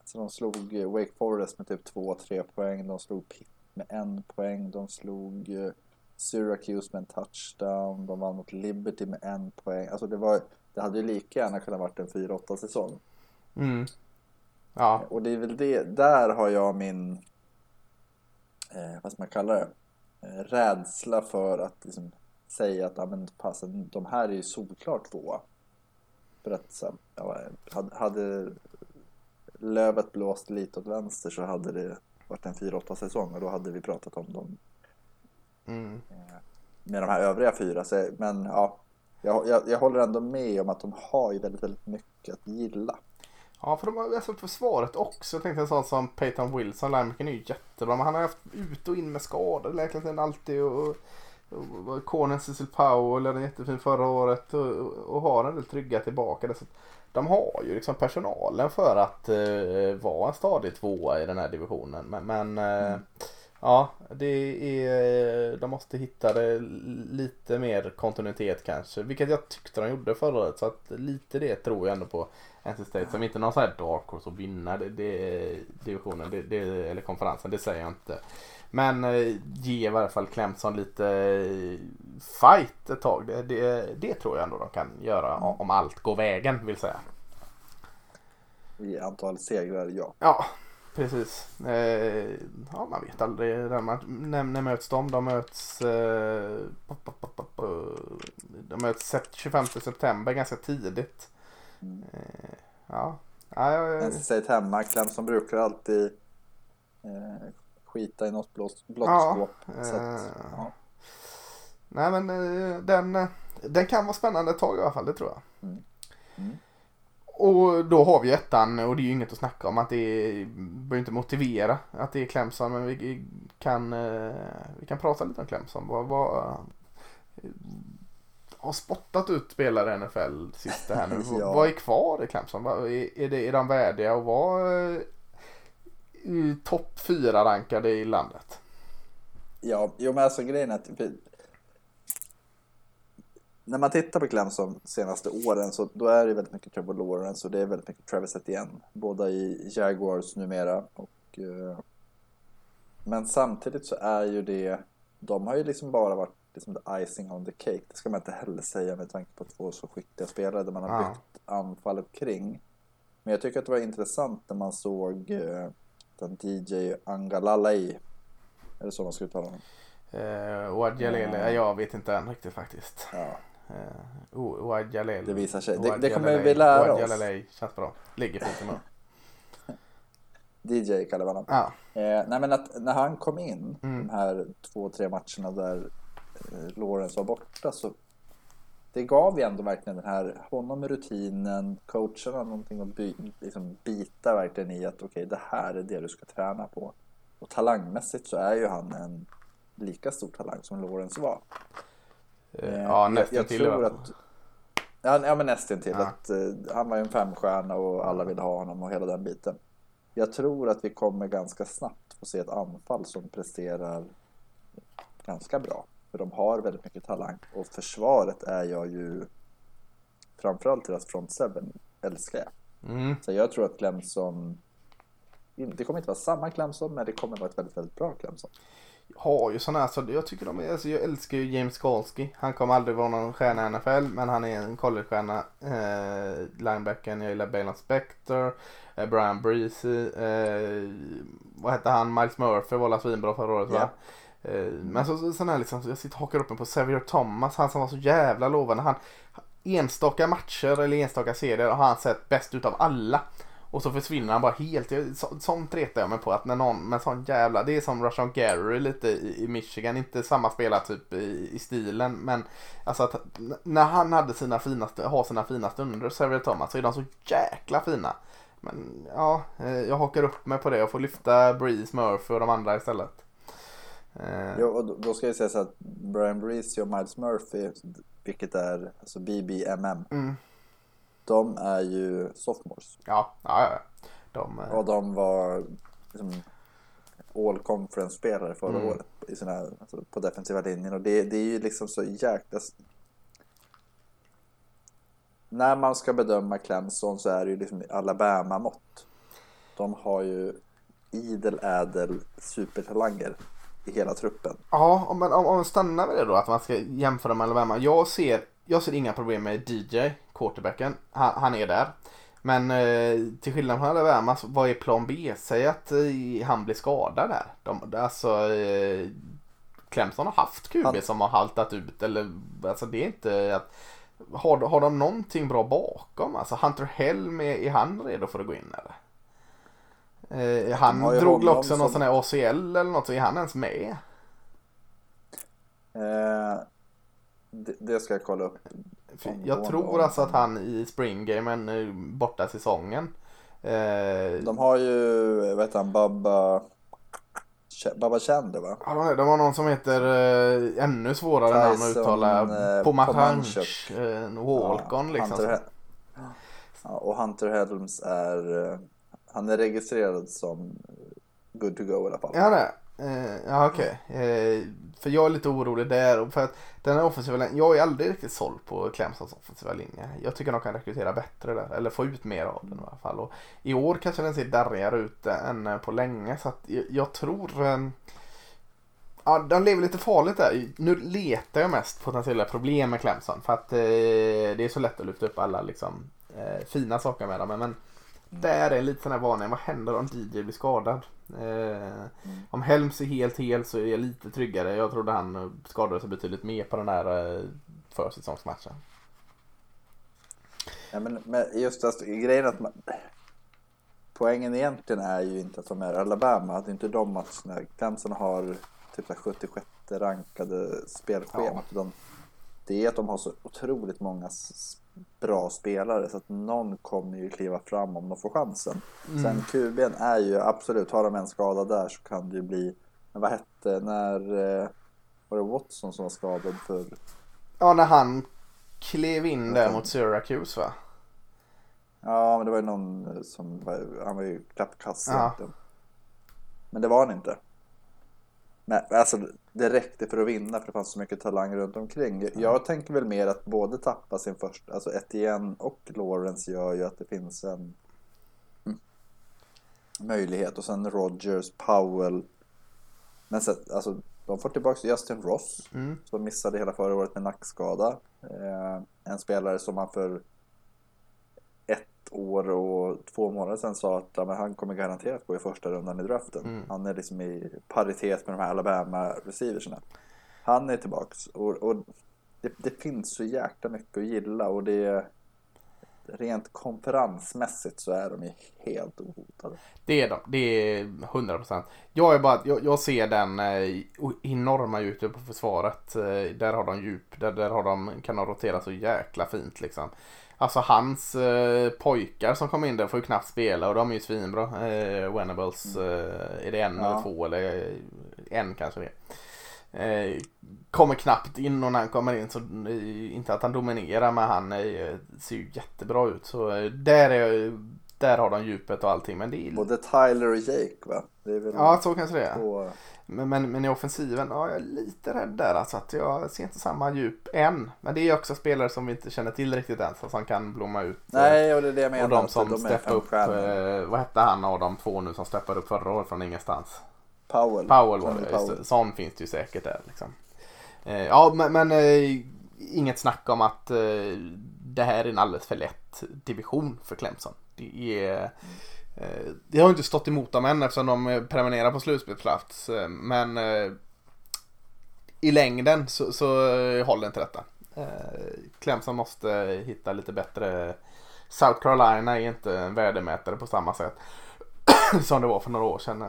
alltså de slog Wake Forest med typ 2-3 poäng, de slog Pitt med en poäng, de slog eh, Syracuse med en touchdown. De vann mot Liberty med en poäng. Alltså det, var, det hade ju lika gärna kunnat varit en 4-8 säsong. Mm. Ja. Och det är väl det, där har jag min, eh, vad ska man kalla det, eh, rädsla för att liksom, säga att ja, men, passen, de här är ju solklart tvåa. För att så, ja, hade, hade lövet blåst lite åt vänster så hade det varit en 4-8 säsong och då hade vi pratat om dem Mm. med de här övriga fyra. Så, men ja, jag, jag, jag håller ändå med om att de har ju väldigt, väldigt mycket att gilla. Ja, för de har alltså försvaret också. Jag tänkte en sån som Peyton Wilson, linebacken är ju jättebra. Men han har haft ut och in med skador verkligen alltid. Och, och, Cornen Cecil Powell är jättefin förra året och, och har en del trygga tillbaka. Så de har ju liksom personalen för att uh, vara en stadig tvåa i den här divisionen. Men, men uh, mm. Ja, det är, de måste hitta det lite mer kontinuitet kanske. Vilket jag tyckte de gjorde förra året. Så att lite det tror jag ändå på NC State som inte någon sån här dark horse att vinna det, det, divisionen det, det, eller konferensen. Det säger jag inte. Men eh, ge i varje fall Clemson lite eh, fight ett tag. Det, det, det, tror jag ändå de kan göra om allt går vägen vill säga. I antal segrar, ja. Ja, precis. Eh, ja, man vet aldrig när, när möts de? De möts, eh, de möts 25 september ganska tidigt. Mm. Eh, ja. ja jag. Säg hemma, Clemson brukar alltid eh, skita i något blått, ja, skåp. Eh, ja. Nej men eh, den, den kan vara spännande ett tag i alla fall, det tror jag. Mm. Mm. Och då har vi ettan och det är ju inget att snacka om att det är, behöver inte motivera att det är Clemson men vi kan, vi kan prata lite om Clemson. Vad, vad, har spottat ut spelare i NFL sista här nu. <laughs> ja. Vad är kvar i Clemson? Är, är, det, är de värdiga att vara eh, topp fyra rankade i landet? Ja, jo men alltså grejen är att när man tittar på Clemson senaste åren så då är det väldigt mycket Trevor Lawrence och det är väldigt mycket Travis Etienne. Båda i Jaguars numera. Och, uh, men samtidigt så är ju det, de har ju liksom bara varit liksom the icing on the cake. Det ska man inte heller säga med tanke på två så skickliga spelare där man har ja. byggt anfallet kring. Men jag tycker att det var intressant när man såg uh, den DJ Angalalai. Är det så man ska uttala honom? Uh, Ouad Jalele, uh, jag vet inte än riktigt faktiskt. Ja. Uh. Det visar sig. Det, det kommer vi lära oss. Ouad Jalele känns bra. Ligger fint i <laughs> DJ kallar vi honom. Ja. Eh, nej men att när han kom in, mm. de här två, tre matcherna där Eh, Lawrence var borta så det gav ju ändå verkligen den här, honom rutinen, coacherna någonting att by, liksom bita verkligen i att okej okay, det här är det du ska träna på. Och talangmässigt så är ju han en lika stor talang som Lawrence var. Uh, ja, nästan jag, jag tror att Ja, men nästan till. Ja. Att, uh, han var ju en femstjärna och alla ville ha honom och hela den biten. Jag tror att vi kommer ganska snabbt få se ett anfall som presterar ganska bra. För de har väldigt mycket talang. Och försvaret är jag ju framförallt deras front seven älskar jag. Mm. Så jag tror att Clemson det kommer inte vara samma Clemson men det kommer vara ett väldigt, väldigt bra Clemson. Har ju sådana här, så jag tycker de är, alltså jag älskar ju James Galski. Han kommer aldrig vara någon stjärna i NFL men han är en collegestjärna. Eh, linebacken, jag gillar Balon Spector, eh, Brian Breezy, eh, vad hette han, Miles Murphy var svinbra förra året va? Yeah. Eh, men så, så, sån här liksom, jag sitter och hakar upp mig på Xavier Thomas, han som var så jävla lovande. Han, enstaka matcher eller enstaka serier har han sett bäst utav alla. Och så försvinner han bara helt. Så, sånt retar jag mig på att när någon med sån jävla, det är som Russian Gary lite i, i Michigan, inte samma spelartyp i, i stilen men alltså att när han hade sina finaste, har sina fina stunder, Xavier Thomas, så är de så jäkla fina. Men ja, eh, jag hakar upp mig på det och får lyfta Breeze, Murphy och de andra istället. Eh. Ja, och då ska jag säga så att Brian Breeze och Miles Murphy, vilket är alltså BBMM, mm. De är ju sophomores. Ja, ja, ja. De, eh... Och de var liksom all conference-spelare förra mm. året i sina, alltså på defensiva linjen. Och det, det är ju liksom så jäkla... När man ska bedöma Clemson så är det ju liksom Alabama-mått. De har ju idel ädel supertalanger i hela truppen. Ja, om man, om, om man stannar med det då, att man ska jämföra med Alabama. Jag ser, jag ser inga problem med DJ, quarterbacken. Han, han är där. Men eh, till skillnad från Alabama, vad är plan B? Säg att eh, han blir skadad där. De, alltså, eh, Clemson har haft QB Han- som har haltat ut. Eller, alltså det är inte att... Har, har de någonting bra bakom? Alltså Hunter Helm, är, är han redo för att gå in eller? Eh, han drog väl också någon som- sån här ACL eller något, så är han ens med? Eh, det, det ska jag kolla upp. Jag tror alltså att han i springgamen eh, borta säsongen. Eh, De har ju, vad heter han, Babba... Babba Chandler va? ja, de- har någon som heter eh, ännu svårare namn att uttala. eh, Pomahanch. Eh, en walk-on liksom. Hunter, ja, och Hunter Helms är, eh, han är registrerad som good to go i alla fall. Ja det. Eh, ja okej. Eh, för jag är lite orolig där. och För att den här offensiva linjen. Jag är aldrig riktigt såld på Clemsons offensiva linje. Jag tycker de kan rekrytera bättre där. Eller få ut mer av den i alla fall. Och I år kanske den ser darrigare ut än eh, på länge. Så att jag, jag tror. Eh, ja, den lever lite farligt där. Nu letar jag mest potentiella problem med Clemson. För att eh, det är så lätt att lyfta upp alla liksom, eh, fina saker med dem. Men, men där är lite sån här varning. Vad händer om DJ blir skadad? Eh, Om Helms är helt hel så är jag lite tryggare. Jag trodde han eh, skadade sig betydligt mer på den här eh, försäsongsmatchen. Ja, men, men just alltså, grejen att man, poängen egentligen är ju inte att de är Alabama. Är inte de matcherna. Clemson har typ så här 76 rankade spelschemat. De, det är att de har så otroligt många bra spelare så att någon kommer ju kliva fram om de får chansen. Sen QB'n är ju absolut, har de en skada där så kan det ju bli, men vad hette, när eh, var det Watson som var skadad för Ja, när han klev in där mot Syracuse va? Ja, men det var ju någon som var, han var ju klappkass Ja. Men det var han inte. Men alltså det räckte för att vinna för det fanns så mycket talang runt omkring. Jag, jag tänker väl mer att både tappa sin första, alltså Etienne och Lawrence gör ju att det finns en mm, möjlighet. Och sen Rogers, Powell. Men sen, alltså de får tillbaka Justin Ross Mm. som missade hela förra året med nackskada. Eh, en spelare som man för år och två månader sedan sa att ja, men han kommer garanterat gå i första rundan i draften. Mm. Han är liksom i paritet med de här Alabama receiverserna. Han är tillbaks och, och det, det finns så jäkla mycket att gilla och det är rent konferensmässigt så är de ju helt ohotade. Det är de. Det är 100%. Jag är bara, jag, jag ser den eh, enorma djupet på försvaret. Eh, där har de djup. Där, där har de, kan de rotera så jäkla fint liksom. Alltså hans eh, pojkar som kommer in där får ju knappt spela och de är ju svinbra. Eh, Venables, eh, är det en Ja. eller två eller eh, en kanske det. Eh, kommer knappt in och när han kommer in så eh, inte att han dominerar men han eh, ser ju jättebra ut. Så där, är, där har de djupet och allting. Men det är Både Tyler och Jake va? Ja, så kanske det är. två... Men, men, men i offensiven, ja, jag är lite rädd där alltså. Att jag ser inte samma djup än. Men det är också spelare som vi inte känner till riktigt än. Som kan blomma ut. Nej, och det är det jag menar. och de som de steppar upp, eh, vad hette han av de två nu som steppade upp förra året från ingenstans? Powell. Powell var det, Powell. Sån finns det ju säkert där liksom. Eh, ja, men, men eh, inget snack om att eh, det här är en alldeles för lätt division för Clemson. Det är... Eh, Eh, det har inte stått emot dem än eftersom de eh, prenumererar på slutspelsplats. Eh, men i längden så, så håller inte detta. Clemson måste hitta lite bättre. South Carolina är inte en värdemätare på samma sätt <clears throat> som det var för några år sedan.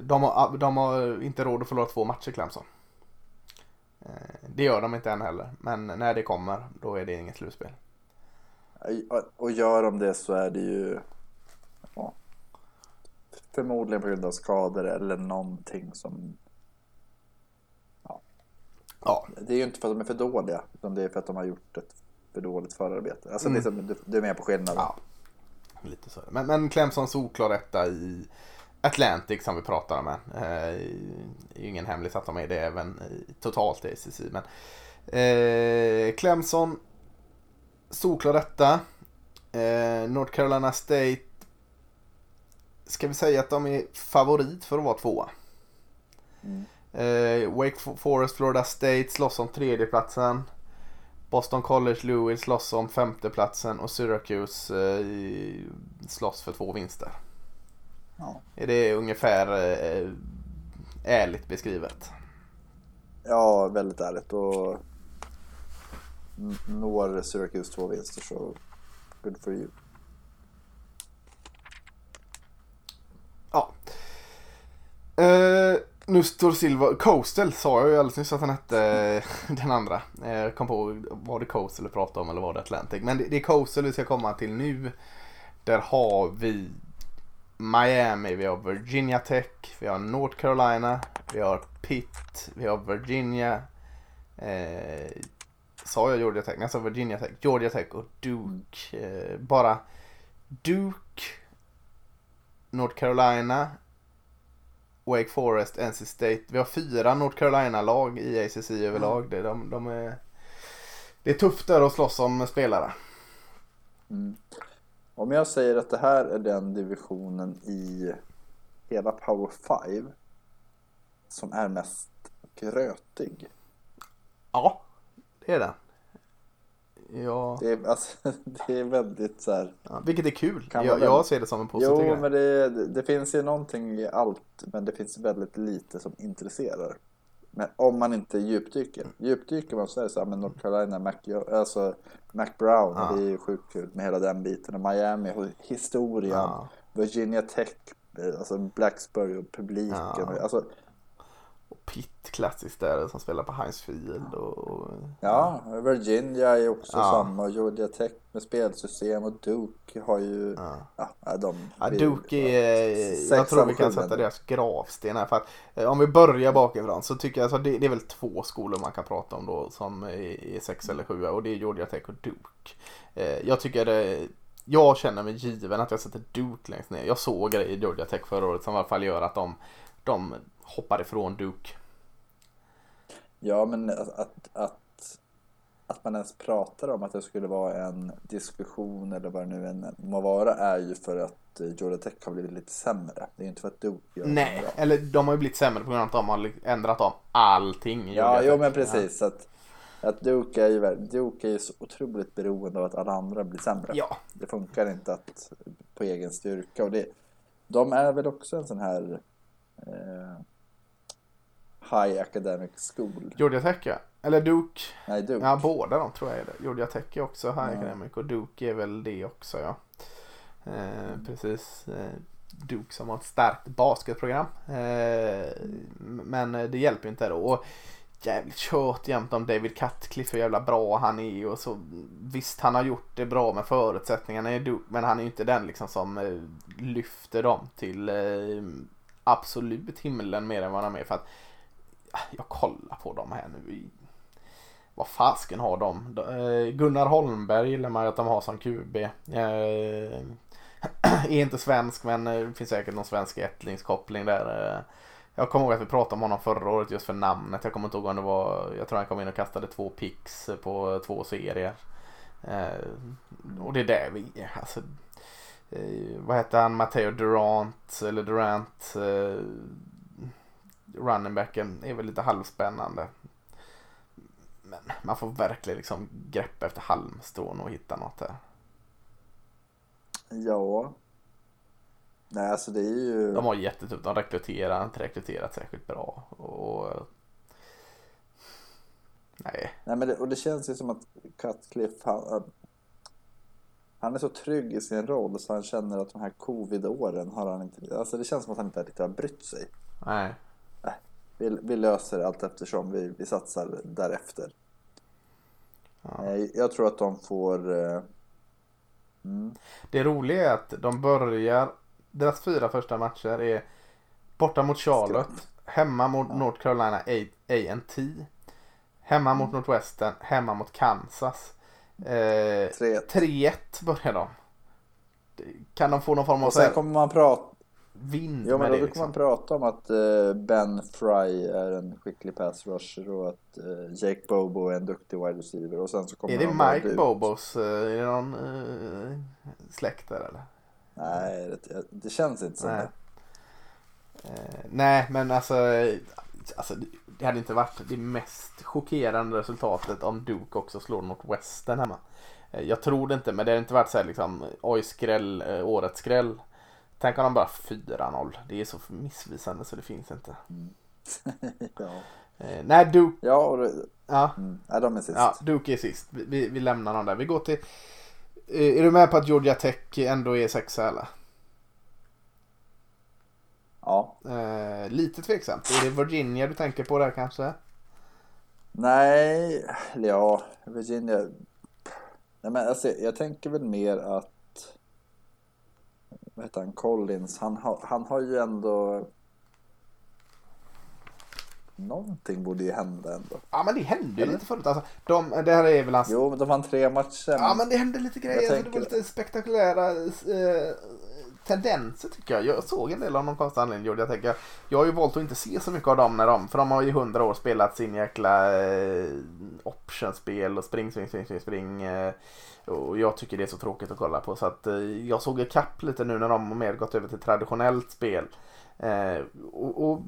De har, ah, de har inte råd att förlora två matcher Clemson. Det gör de inte än heller. Men när det kommer då är det inget slutspel. Och gör de det så är det ju förmodligen på grund av skador eller någonting som... Ja, Det är ju inte för att de är för dåliga, utan det är för att de har gjort ett för dåligt förarbete. Alltså Mm. liksom, du, du är med på skillnaden. ja. Lite så. Men, men Clemson solklar etta i Atlantic som vi pratar om. här. Eh, Det är ju ingen hemlis att de är det även i, totalt i ACC. Men eh, Clemson solklar etta. Eh, North Carolina State. Ska vi säga att de är favorit för att vara tvåa? Mm. Eh, Wake Forest, Florida State slåss om tredjeplatsen. Boston College, Louisville slåss om femteplatsen och Syracuse eh, slåss för två vinster. Ja. Är det ungefär eh, ärligt beskrivet? ja, väldigt ärligt. Och når Syracuse två vinster så good for you. Ja. Eh, nu står Silva, Coastal sa jag ju alldeles nyss att han hette eh, <laughs> den andra. Jag kom på, var det Coastal du pratade om eller var det Atlantic? Men det, det är Coastal vi ska komma till nu. Där har vi Miami, vi har Virginia Tech, vi har North Carolina, vi har Pitt, vi har Virginia. Eh, sa jag Georgia Tech? Nej, jag sa Virginia Tech. Georgia Tech och Duke. Eh, bara Duke, North Carolina, Wake Forest, NC State. Vi har fyra North Carolina-lag i ACC överlag. Det, de, de är, det är tufft där att slåss om spelare. Mm. Om jag säger att det här är den divisionen i hela Power 5 som är mest grötig. Ja, det är det. Ja, Det är, alltså, <laughs> det är väldigt så här. ja, vilket är kul. Jag, vara jag ser det som en positiv Jo, grej. men det, det finns ju någonting i allt, men det finns väldigt lite som intresserar. Men om man inte djupdyker. Djupdyker man så är det så här med North Carolina, Mac, alltså Mac Brown, Ja. det är ju sjukt kul med hela den biten. Och Miami, historien, Ja. Virginia Tech, alltså Blacksburg och publiken. Alltså, Och Pitt klassiskt där som spelar på Heinz Field. Och, ja, Virginia är också Ja. samma. Georgia Tech med spelsystem och Duke har ju... ja. Ja, de, Ja, Duke är, jag tror vi kan sätta deras gravsten här. För att, eh, om vi börjar bakifrån så tycker jag alltså det, det är väl två skolor man kan prata om då som är, är sex eller sju och det är Georgia Tech och Duke. Eh, jag tycker det, jag känner mig given att jag sätter Duke längst ner. Jag såg det i Georgia Tech förra året som i alla fall gör att de, de hoppar ifrån Duke. Ja, men att, att, att, att man ens pratar om att det skulle vara en diskussion eller vad det nu än må vara är ju för att eh, Georgia Tech har blivit lite sämre. Det är ju inte för att Duke gör Nej, bra. eller de har ju blivit sämre på grund av att de har ändrat om allting Ja, jo men precis. Så att, att Duke, är ju, Duke är ju så otroligt beroende av att alla andra blir sämre. Ja, Det funkar inte att på egen styrka. Och det, de är väl också en sån här eh, high academic school. Georgia Tech ja. Eller Duke. Nej, Duke. Ja, båda de tror jag är det. Georgia Tech är också High Ja. Academic och Duke är väl det också ja. Eh, precis. Eh, Duke som har ett starkt basketprogram. Eh, men det hjälper inte då. Och jävligt kört jämt om David Cutcliffe hur jävla bra han är och så. Visst han har gjort det bra med förutsättningarna i Duke men han är ju inte den liksom som eh, lyfter dem till eh, absolut himlen mer än vad han är för att Ah, jag kollar på dem här nu vad fasken har de? Eh, Gunnar Holmberg gillar man ju att de har som QB. Eh, <clears throat> är inte svensk men eh, det finns säkert någon svensk ättlingskoppling där. Jag kommer ihåg att vi pratade om honom förra året just för namnet. Jag kommer inte ihåg om det var, jag tror han kom in och kastade två picks på två serier. Och det är där vi är. Alltså, vad heter han? Matteo Durant eller Durant. Runningbacken är väl lite halvspännande. Men man får verkligen liksom greppa efter halmstrån och hitta något där. Ja. Nej, alltså det är ju... De har jättetufft. De rekryterar inte rekryterat särskilt bra. Och... Nej. Nej, men det, och det känns ju som att Cutcliffe, han, han är så trygg i sin roll så han känner att de här covid-åren har han inte... Alltså det känns som att han inte riktigt har brytt sig. Nej. Vi, vi löser allt eftersom vi, vi satsar därefter. Ja. Eh, Jag tror att de får... eh, Mm, Det roliga är att de börjar. Deras fyra första matcher är borta mot Charlotte. Hemma mot North Carolina A&T Hemma mot Northwestern. Hemma mot Kansas. Eh, 3-1. 3-1 börjar de. Kan de få någon form av Och sen kommer man prata... vind Jo, men då det kommer man liksom? prata om att eh, Ben Fry är en skicklig pass rusher och att eh, Jake Bobo är en duktig wide receiver. Och sen så kommer Är det Mike ut. Bobos? eh, Är det någon eh, släkt där eller? Nej, det, det känns inte som Nej. det. Nej, men alltså. alltså, det hade inte varit det mest chockerande resultatet om Duke också slår Northwestern hemma. Eh, jag tror det inte, men det hade inte varit så här liksom, oj skräll, årets skräll. Tänk om de bara 4-0. Det är så missvisande så det finns inte. Mm. <laughs> ja. Eh, nej, Duke. Ja, och det, Ja, mm, ja, de är sist. ja, Duke är sist. Vi, vi, vi lämnar dem där. Vi går till... Eh, är du med på att Georgia Tech ändå är sexa eller? Ja. Eh, lite tveksamt. Är det Virginia du tänker på där kanske? Nej, ja, Virginia. Nej, men alltså, jag tänker väl mer att vad heter han, Collins, han har, han har ju ändå Någonting borde ju hända ändå. Ja men det hände ju lite förut. Alltså, de, det här är väl hans... Jo, men de vann tre matcher. Ja men det hände lite grejer. Alltså, det var lite spektakulära eh, tendenser tycker jag. Jag såg en del av någon konstig anledning gjorde jag tänker. Jag har ju valt att inte se så mycket av dem när de, för de har ju hundra år spelat sin jäkla eh, optionspel och spring, spring, spring, spring, spring. Eh, och jag tycker det är så tråkigt att kolla på så att eh, jag såg ikapp lite nu när de mer gått över till traditionellt spel. Eh, och, och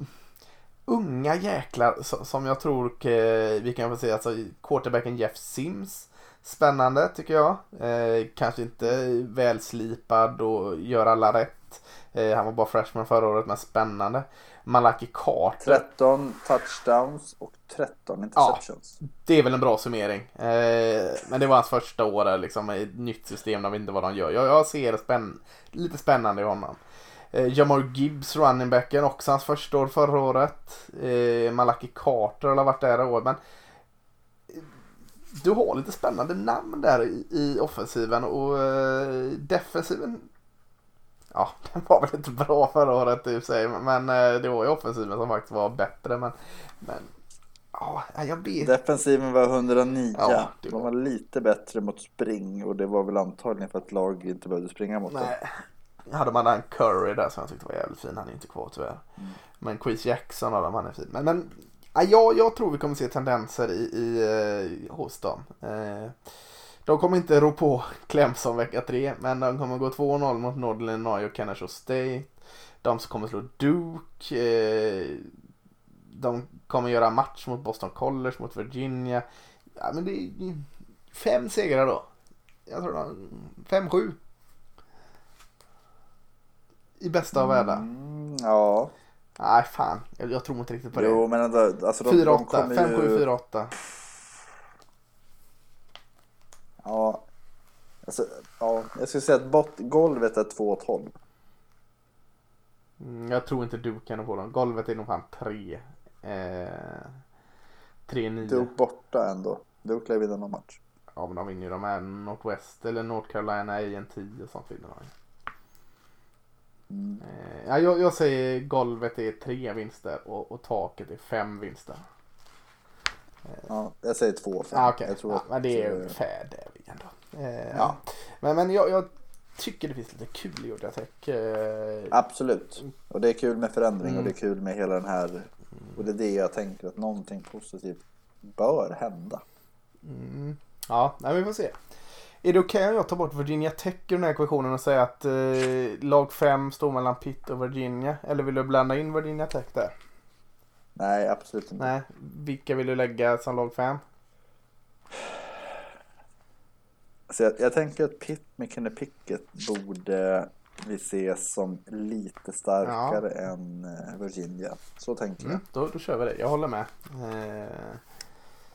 unga jäklar som jag tror eh, vi kan få se, alltså quarterbacken Jeff Sims. Spännande tycker jag. Eh, kanske inte välslipad och gör alla rätt. Eh, han var bara freshman förra året men spännande. Malaki Carter. 13 touchdowns och 13 interceptions. Det är väl en bra summering. Eh, men det var hans första år där, liksom, i ett nytt system. De vet inte vad de gör. Jag, jag ser spänn lite spännande i honom. Eh, Jamar Gibbs, running backen, också hans första år förra året. Eh, Malaki Carter har varit där i år. Men du har lite spännande namn där i, i offensiven och eh, defensiven. Ja, <laughs> den var väl inte bra förra året i och för sig. Men eh, det var ju offensiven som faktiskt var bättre. Men, men ja, jag vet Defensiven var 109. Ja, det De var- var lite bättre mot spring och det var väl antagligen för att lag inte behövde springa mot dem. Nej. Hade man en Curry där som jag tyckte var jävligt fin. Han är inte kvar tyvärr. Mm. Men Chris Jackson av dem, han är fin. Men, men ja, jag, jag tror vi kommer se tendenser i, i, eh, hos dem. Eh, de kommer inte rå på Clemson vecka 3, Men de kommer gå 2-0 mot Northern Illinois och Kennesaw State. De som kommer slå Duke. Eh, de kommer göra match mot Boston College, mot Virginia. Ja, men det är fem segrar då. Jag tror de, fem, sju. I bästa av världar. Mm, ja, Nej, fan. Jag, jag tror inte riktigt på det. jo men alltså de, de 4-8. kommer 5, 7, ju... 4, 8. Ja, alltså, ja, jag skulle säga att bot, golvet är 2-12. Mm, jag tror inte du kan på dem. Golvet är nog fan 3. Eh, 3-9. Duke borta ändå. Duke lär vinna någon match. Ja, men de vinner ju. De är Northwest eller North Carolina i en 10 och sånt vinner de. Mm. Eh, ja, jag, jag säger golvet är 3 vinster och, och taket är 5 vinster. Ja, jag säger 2-5. Ah, okej. Jag tror ja, att, men det är eh, ungefär där vi ändå. Eh, Ja. Men, men jag, jag tycker det finns lite kul i Georgia Tech. Eh, Absolut. Och det är kul med förändring Mm. och det är kul med hela den här. Och det är det jag tänker att någonting positivt bör hända. Mm. Ja, nej, vi får se. Är det okej om jag tar bort Virginia Tech ur den här ekvationen och säger att eh, lag 5 står mellan Pitt och Virginia? Eller vill du blanda in Virginia Tech där? Nej, absolut inte. Nej, vilka vill du lägga som lag 5? Så jag, jag tänker att Pitt med Kenny Pickett borde vi se som lite starkare än eh, Virginia. Så tänker jag. Mm, då, då kör vi det, jag håller med. Eh,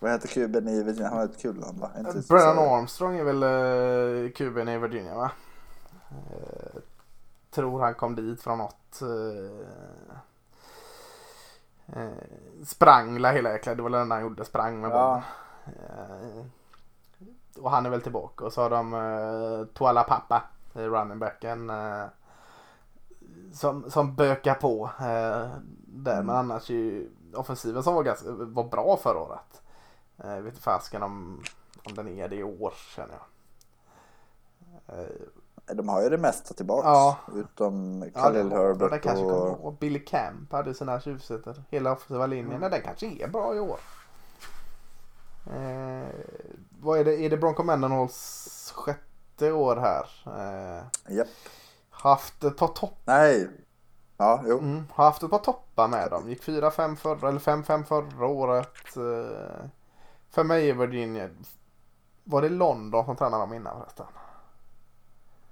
Vad heter kuben i Virginia? Han har ett kul namn va? Brennan Armstrong är väl eh, kuben i Virginia va? Eh, tror han kom dit från något. Eh, eh, sprang la hela jäkla, det var det enda han gjorde, sprang med Ja. bollen. Eh, och han är väl tillbaka och så har de eh, Tuala Pappa, running backen. Som, som bökar på där. Mm. Men annars är ju offensiven som var, ganska, var bra förra året. Eh, vet fasken om, om den är det i år känner jag. Eh, De har ju det mesta tillbaks. Ja. Utom ja, Khalil det- Herbert och... och Billy Camp hade sina tjuvsigheter. Hela offensiva linjen. Nej, den kanske är bra i år. Eh, vad är det? Är det Bronco Mendenhalls sjätte år här? Eh, Japp. haft ett par topp. Nej. Ja, jo. Mm, haft ett par toppar med dem. Gick 4-5 förra, eller 5-5 förra året. Eh, För mig är Virginia, var det London som tränade dem innan förresten?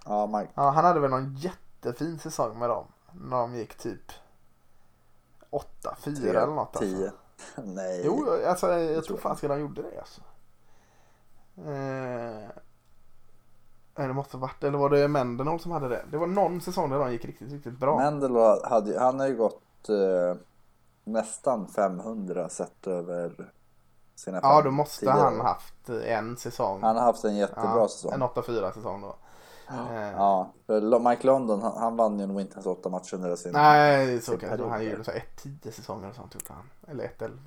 Ja, Mike. Ja, han hade väl någon jättefin säsong med dem. När de gick typ 8-4 eller något. Alltså. 10. <laughs> Nej. Jo, alltså jag, jag tror fan att de gjorde det alltså. Eh, det måste varit, eller var det Mendenhall som hade det? Det var någon säsong där de gick riktigt, riktigt bra. Mendel hade han har ju gått eh, nästan 500 sett över sina ja, då måste tidigare han haft en säsong. Han har haft en jättebra ja, säsong. En 8-4 säsong då. Eh, Ja, för Lo- Mike London han, han vann ju nog inte ens åtta matcher under sin... Nej, så sin kanske period han gjorde så 1-10 säsonger och sånt gjorde han. Eller 1-11.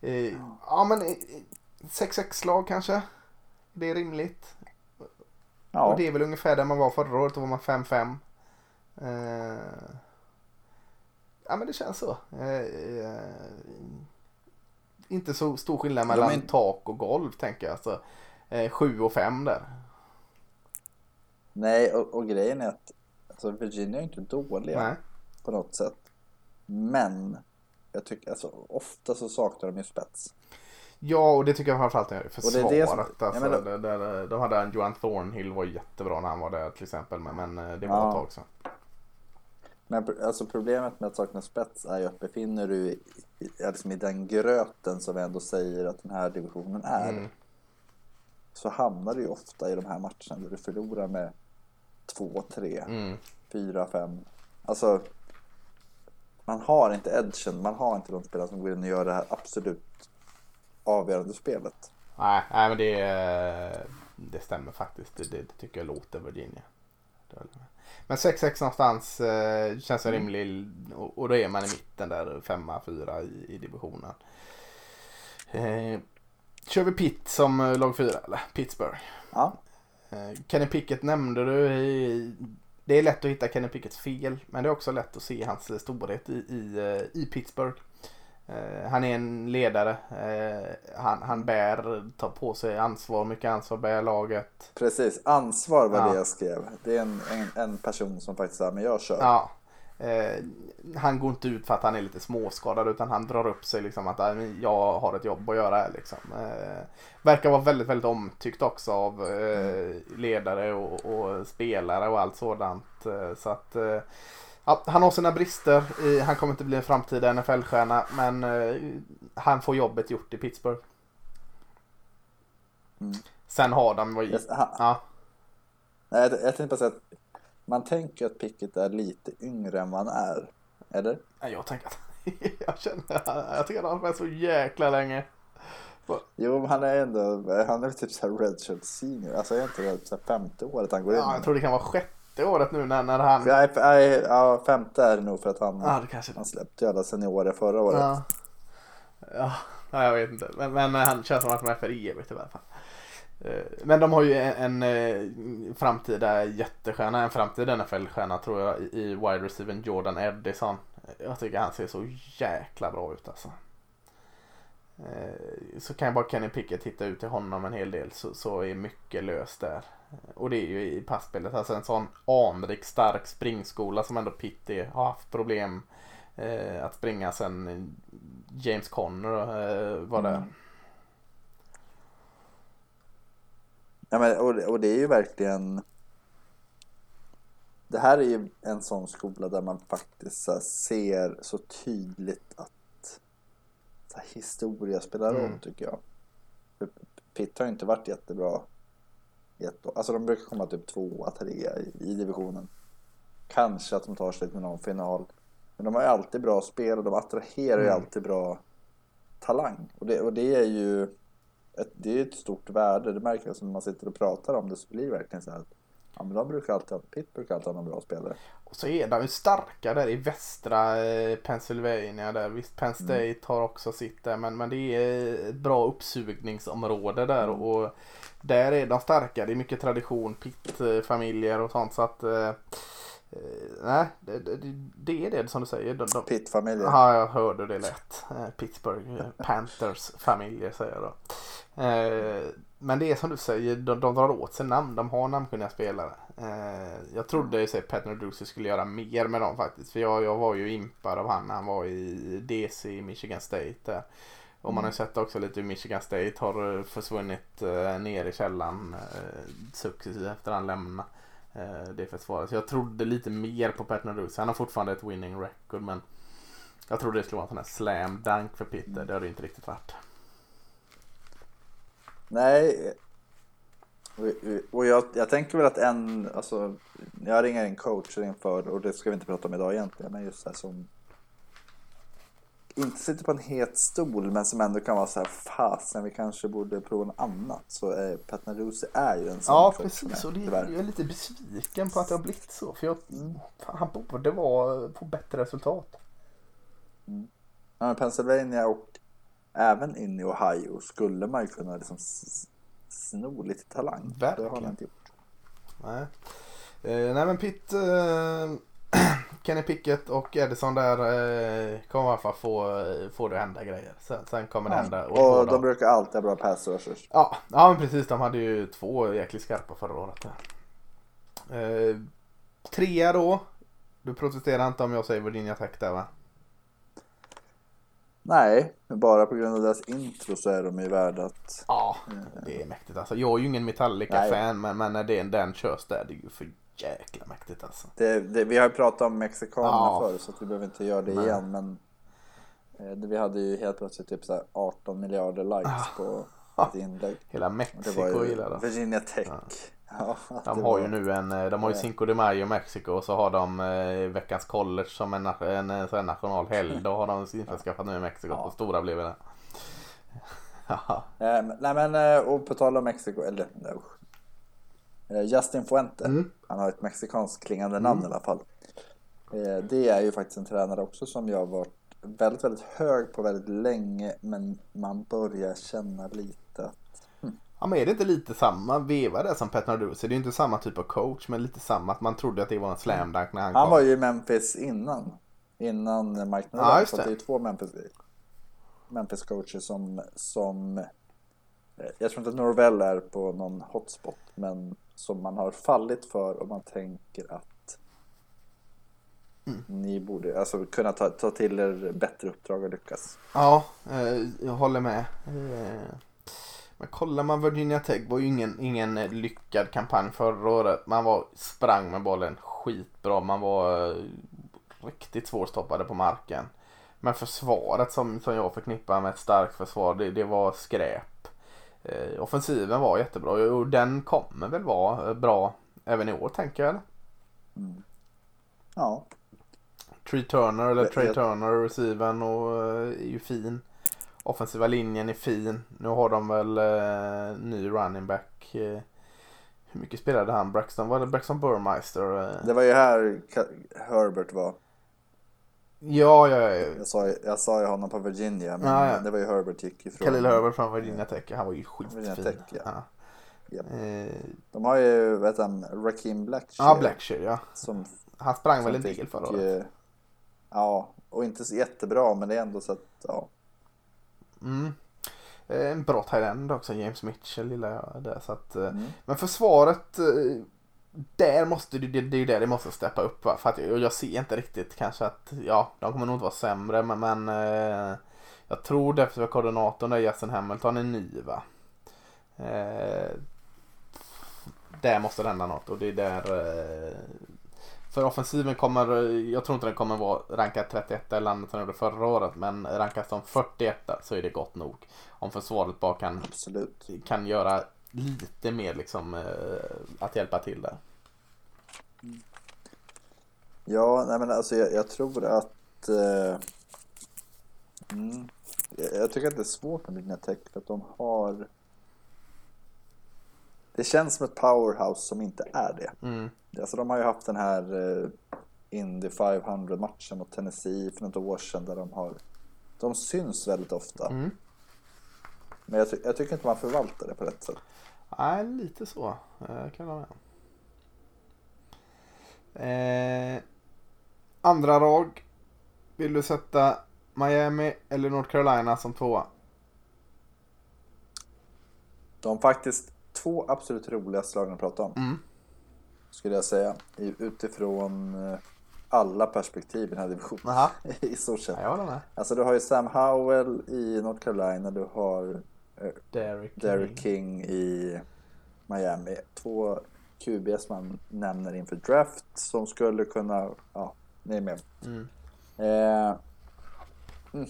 Eh, ja men eh, 6-6 lag kanske. Det är rimligt. Ja, Och det är väl ungefär där man var förra året. Då var man 5-5. Eh, ja men det känns så. Eh, eh, inte så stor skillnad mellan är- tak och golv tänker jag. Alltså, eh, 7 och 5 där. nej och, och grejen är att alltså Virginia är inte dåliga Nej. på något sätt. Men jag tycker alltså ofta så saknar de ju spets. Ja och det tycker jag framförallt är Och försvaret. det är det som- alltså, ja, men då- det, det, de hade en Johan Thornhill var jättebra när han var där till exempel. Men, men eh, det var Ja. ett tag sedan. Men alltså problemet med att sakna spets är ju att befinner du i, i, liksom i den gröten som vi ändå säger att den här divisionen är. Mm. Så hamnar du ju ofta i de här matcherna där du förlorar med 2, 3, Mm. 4, 5. Alltså man har inte edgen, man har inte de spelare som går in och gör det här absolut avgörande spelet. Nej, nej men det, eh, det stämmer faktiskt. Det, det, det tycker jag låter Virginia. Det. Men 6-6 någonstans eh, känns en rimlig och, och då är man i mitten där 5-4 i, i divisionen. Eh, kör vi Pitt som eh, lag 4 eller Pittsburgh. Ja, Eh, Kenny Pickett nämnde du. I, det är lätt att hitta Kenny Picketts fel. Men det är också lätt att se hans storhet i, i, eh, i Pittsburgh. Eh, han är en ledare. Eh, han, han bär, tar på sig ansvar, mycket ansvar, bär laget. precis. Ansvar var Ja. det jag skrev. Det är en, en, en person som faktiskt säger men jag kör. Ja. Eh, han går inte ut för att han är lite småskadad utan han drar upp sig liksom att "Nej, men jag har ett jobb att göra liksom. Eh, verkar vara väldigt, väldigt omtyckt också av eh, ledare och, och spelare och allt sådant. Så att ja, han har sina brister. I, han kommer inte bli en framtida NFL-stjärna men eh, han får jobbet gjort i Pittsburgh. Mm. Sen har de vad Yes, han, Ja, Nej, jag, jag tänkte bara säga att man tänker att Pickett är lite yngre än vad han är. Eller? Nej, jag tänker att <laughs> jag känner, jag tycker att han har varit så jäkla länge. Jo, men han är ändå, han är typ såhär redshirt senior. Alltså är inte det här femte året han går in? Ja, jag tror det kan vara sjätte året nu när, när han... Nej, nej, ja, femte är det nog för att han, Ja, det kanske han släppte ju alla seniorer förra året. ja. ja, ja, jag vet inte. Men, men han känns som att han är för evigt i alla fall. Eh, Men de har ju en, en eh, framtida jättestjärna, en framtida NFL-stjärna tror jag i i wide receiver Jordan Edison. Jag tycker han ser så jäkla bra ut alltså. Eh, så kan jag bara Kenny Pickett hitta ut till honom en hel del så, så är mycket löst där. Och det är ju i passspelet. Alltså en sån anrik stark springskola som ändå Pitt är, har haft problem eh, att springa sen James Conner eh, var där. Mm. Ja, men, och, och det är ju verkligen... Det här är ju en sån skola där man faktiskt ser så tydligt att historia spelar roll Mm. tycker jag. Pitt har inte varit jättebra i ett år. Alltså de brukar komma typ tvåa, trea i, i divisionen. Kanske att de tar sig till någon final. Men de har ju alltid bra spel och de attraherar ju Mm. alltid bra talang. Och det, och det är ju ett, det är ett stort värde. Det märker jag som när man sitter och pratar om det så blir det verkligen så här att ja, men de brukar alltid Pitt brukar alltid ha någon bra spelare. Och så är de ju starka där i västra eh, Pennsylvania där. Visst Penn State har också sitt där men, men det är ett bra uppsugningsområde där och där är de starka. Det är mycket tradition, pitt-familjer och sånt så att eh, eh, nej, det, det, det är det som du säger. De, de, Pitt-familjen. Ja, jag hörde det lätt. Eh, Pittsburgh eh, Panthers familjer säger jag då. Eh, men det är som du säger, de, de drar åt sig namn. De har namnkunniga spelare. Eh, jag trodde ju att Pat Narduzzi skulle göra mer med dem faktiskt. För jag, jag var ju impad av han han var i DC Michigan State. Där. Och man har sett också lite hur Michigan State har eh, försvunnit eh, ner i källan eh, successivt efter han lämnade eh, det försvaret. Så jag trodde lite mer på Pat Narduzzi. Han har fortfarande ett winning record men jag trodde det skulle vara en sån här slam dunk för Peter. Det har det inte riktigt varit. Nej. Och jag, jag tänker väl att en, alltså, jag ringer en coach inför, och det ska vi inte prata om idag egentligen, men just det här som inte sitter på en het stol men som ändå kan vara så här fasen vi kanske borde prova något annat så är Pat Narusi är ju en sån Ja precis och det, jag är lite besviken på att det har blivit så för jag, fan, han borde vara på bättre resultat. Mm. Ja, Pennsylvania och även in i Ohio skulle man ju kunna liksom sno lite talang. Verkligen. Det har han inte gjort. Nej, eh, nej men Pitt eh, <clears throat> Kenny Pickett och Edison där eh, kommer i alla fall få, få det hända grejer. Sen, sen kommer ja. det hända. Och, och de brukar alltid ha bra pass rushers. Ja, ja men precis. De hade ju två jäkligt skarpa förra året. Eh, trea då. Du protesterar inte om jag säger Virginia Tech där va? Nej, men bara på grund av deras intro så är de ju värda att... Ja, det är mäktigt alltså. Jag är ju ingen Metallica-fan men, men när det, den körs där det är ju för jäkla mäktigt alltså. Det, det, vi har ju pratat om mexikanerna ja. förr så vi behöver inte göra det Nej. igen. Men eh, vi hade ju helt plötsligt typ så 18 miljarder likes ah. på <laughs> ett inlägg. Hela Mexiko gillar det. Virginia Tech. Ja. Ja, <laughs> de har ju nu en, eh, de har ju Cinco de Mayo Mexiko och så har de eh, veckans college som en, en, en, en nationalhelg. Då har de <laughs> införskaffat nu i Mexiko. Ja. stora blev det. <laughs> ja. Eh, nej men eh, och på tal om Mexiko, eller no, Eh, Justin Fuente. Mm. Han har ett mexikanskt klingande namn mm. i alla fall. Eh, det är ju faktiskt en tränare också som jag varit väldigt, väldigt hög på väldigt länge. Men man börjar känna lite. Ja men är det inte lite samma veva där som Pat Narduzzi? Det är ju inte samma typ av coach men lite samma att man trodde att det var en slam dunk när han, han kom. Han var ju i Memphis innan. Innan Mike Norvell. Ja, så det är två Memphis, Memphis coacher som, som eh, jag tror inte att Norvell är på någon hotspot men som man har fallit för och man tänker att mm. ni borde alltså, kunna ta, ta till er bättre uppdrag och lyckas. Ja, eh, jag håller med. Eh, men kollar man Virginia Tech var ju ingen, ingen lyckad kampanj förra året. Man var, sprang med bollen skitbra. Man var eh, riktigt svårstoppade på marken. Men försvaret som, som jag förknippar med ett starkt försvar, det, det var skräp. Eh, offensiven var jättebra och den kommer väl vara eh, bra även i år tänker jag. Mm. Ja. Trey Turner eller Trey Turner receiven och eh, är ju fin. Offensiva linjen är fin. Nu har de väl eh, ny running back. Eh, hur mycket spelade han? Braxton? Var det Braxton Burmeister? Eh? Det var ju här Herbert var. Ja, ja, ja. Jag sa, jag sa ju honom på Virginia, men ja, ja. det var ju Herbert gick ifrån. Khalil Herbert från Virginia Tech, han var ju skitfin. Tech, ja. ja. Yep. Eh. De har ju, vet du, Raheem Blackshear. Ja, Blackshear, ja. Som, han sprang väl en del förra året. Ja, och inte så jättebra, men det är ändå så att, ja. Mm. Eh, en bra thailand också, James Mitchell gillar jag där. Så att, eh, mm. Men försvaret där måste det, det är ju där det måste steppa upp va? För att jag, jag ser inte riktigt kanske att, ja, de kommer nog inte vara sämre men, men eh, jag tror defensiva koordinatorn där Justin Hamilton är ny va. Eh, där måste det hända något och det är där eh, för offensiven kommer, jag tror inte den kommer vara rankad 31 i landet som gjorde förra året men rankas som 41 så är det gott nog. Om försvaret bara kan, Absolut. kan göra lite mer liksom eh, att hjälpa till där. Ja, nej men alltså jag, jag tror att eh, mm, jag tycker att det är svårt med Vigna Tech för att de har det känns som ett powerhouse som inte är det. Mm. Alltså de har ju haft den här eh, Indy 500 matchen mot Tennessee för något år sedan där de har de syns väldigt ofta. Mm. Men jag, ty jag, tycker inte man förvaltar det på rätt sätt. Nej, lite så. Jag kan jag med. Eh, andra lag. Vill du sätta Miami eller North Carolina som tvåa? De faktiskt två absolut roligaste lagen att prata om. Mm. Skulle jag säga. Utifrån eh, alla perspektiv i den här divisionen. Aha. <laughs> I stort sett. Ja, jag håller med. Alltså du har ju Sam Howell i North Carolina. Du har eh, Derek. Derek King i Miami. Två QBs man nämner inför draft som skulle kunna, ja, ni är med. Mm. Eh, mm.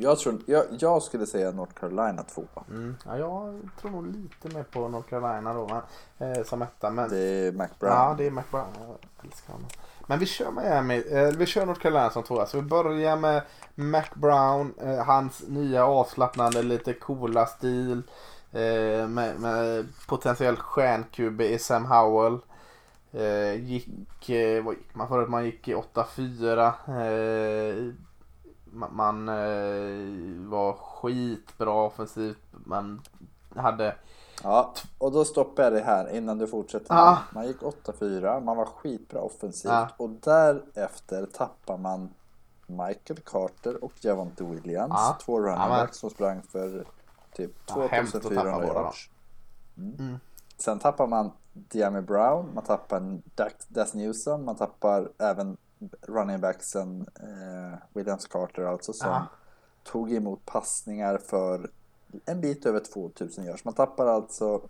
Jag, tror, jag, jag skulle säga North Carolina 2. Mm. Ja, jag tror nog lite mer på North Carolina då, men, eh, som etta. Men, Det är Mac Brown. ja, det är McBrown. Jag älskar honom. Men vi kör Miami, eh, vi kör North Carolina som tvåa. Så vi börjar med Mac Brown, eh, hans nya avslappnande, lite coola stil. Eh, med, med potentiell stjärn-QB i Sam Howell. Eh, gick, eh, vad gick man förut? Man gick i 8-4. Ma- man eh, var skitbra offensivt. Man hade Ja, och då stoppar jag det här innan du fortsätter. Ja. Man gick 8-4, man var skitbra offensivt Ja. och därefter tappar man Michael Carter och Javonte Williams. Ja. Två running men- backs som sprang för typ Ja, hemskt att tappa 2400 båda yards. Mm. Mm. Sen tappar man Diami Brown, man tappar Dax- Newsom, man tappar även running backsen eh, Williams Carter alltså som Ja. tog emot passningar för en bit över 2000 yards. Man tappar alltså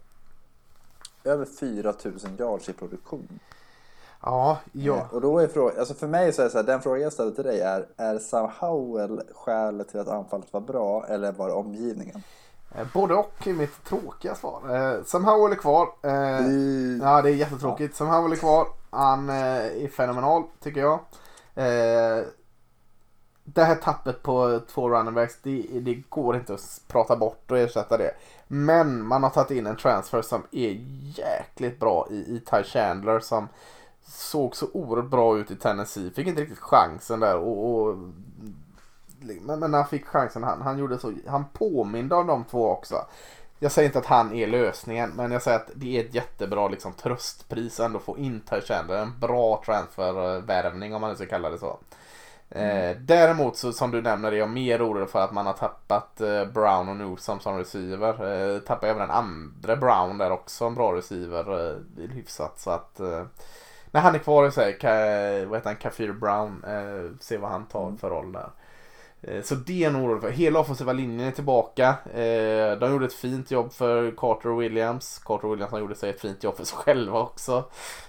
över 4000 yards i produktion. Ja, ja. Eh, Och då är frågan, alltså för mig så är så här, den fråga jag ställer till dig är, är Sam Howell skälet till att anfallet var bra eller var det omgivningen? Eh, Både och är mitt tråkiga svar. Eh, Sam Howell är kvar. Eh, ja, det är jättetråkigt. Sam Howell är kvar. Han eh, är fenomenal tycker jag. Eh, det här tappet på två running backs, det, det går inte att prata bort och ersätta det. Men man har tagit in en transfer som är jäkligt bra i, i Ty Chandler som såg så oerhört bra ut i Tennessee. Fick inte riktigt chansen där och, och men, men när han fick chansen, han, han gjorde så, han påminde om de två också. Jag säger inte att han är lösningen, men jag säger att det är ett jättebra liksom, tröstpris ändå att få in Ty Chandler. En bra transfervärvning om man nu ska kalla det så. Eh, däremot så som du nämner är jag mer orolig för att man har tappat eh, Brown och Newsom som receiver. Eh, tappar även den andra Brown där också, en bra receiver. Eh, hyfsat så att eh, när han är kvar i sig, vad heter han, Kafir Brown, eh, se vad han tar för roll där. Eh, så det är en orolig för. Hela offensiva linjen är tillbaka. Eh, de gjorde ett fint jobb för Carter och Williams. Carter och Williams har gjort sig ett fint jobb för sig själva också.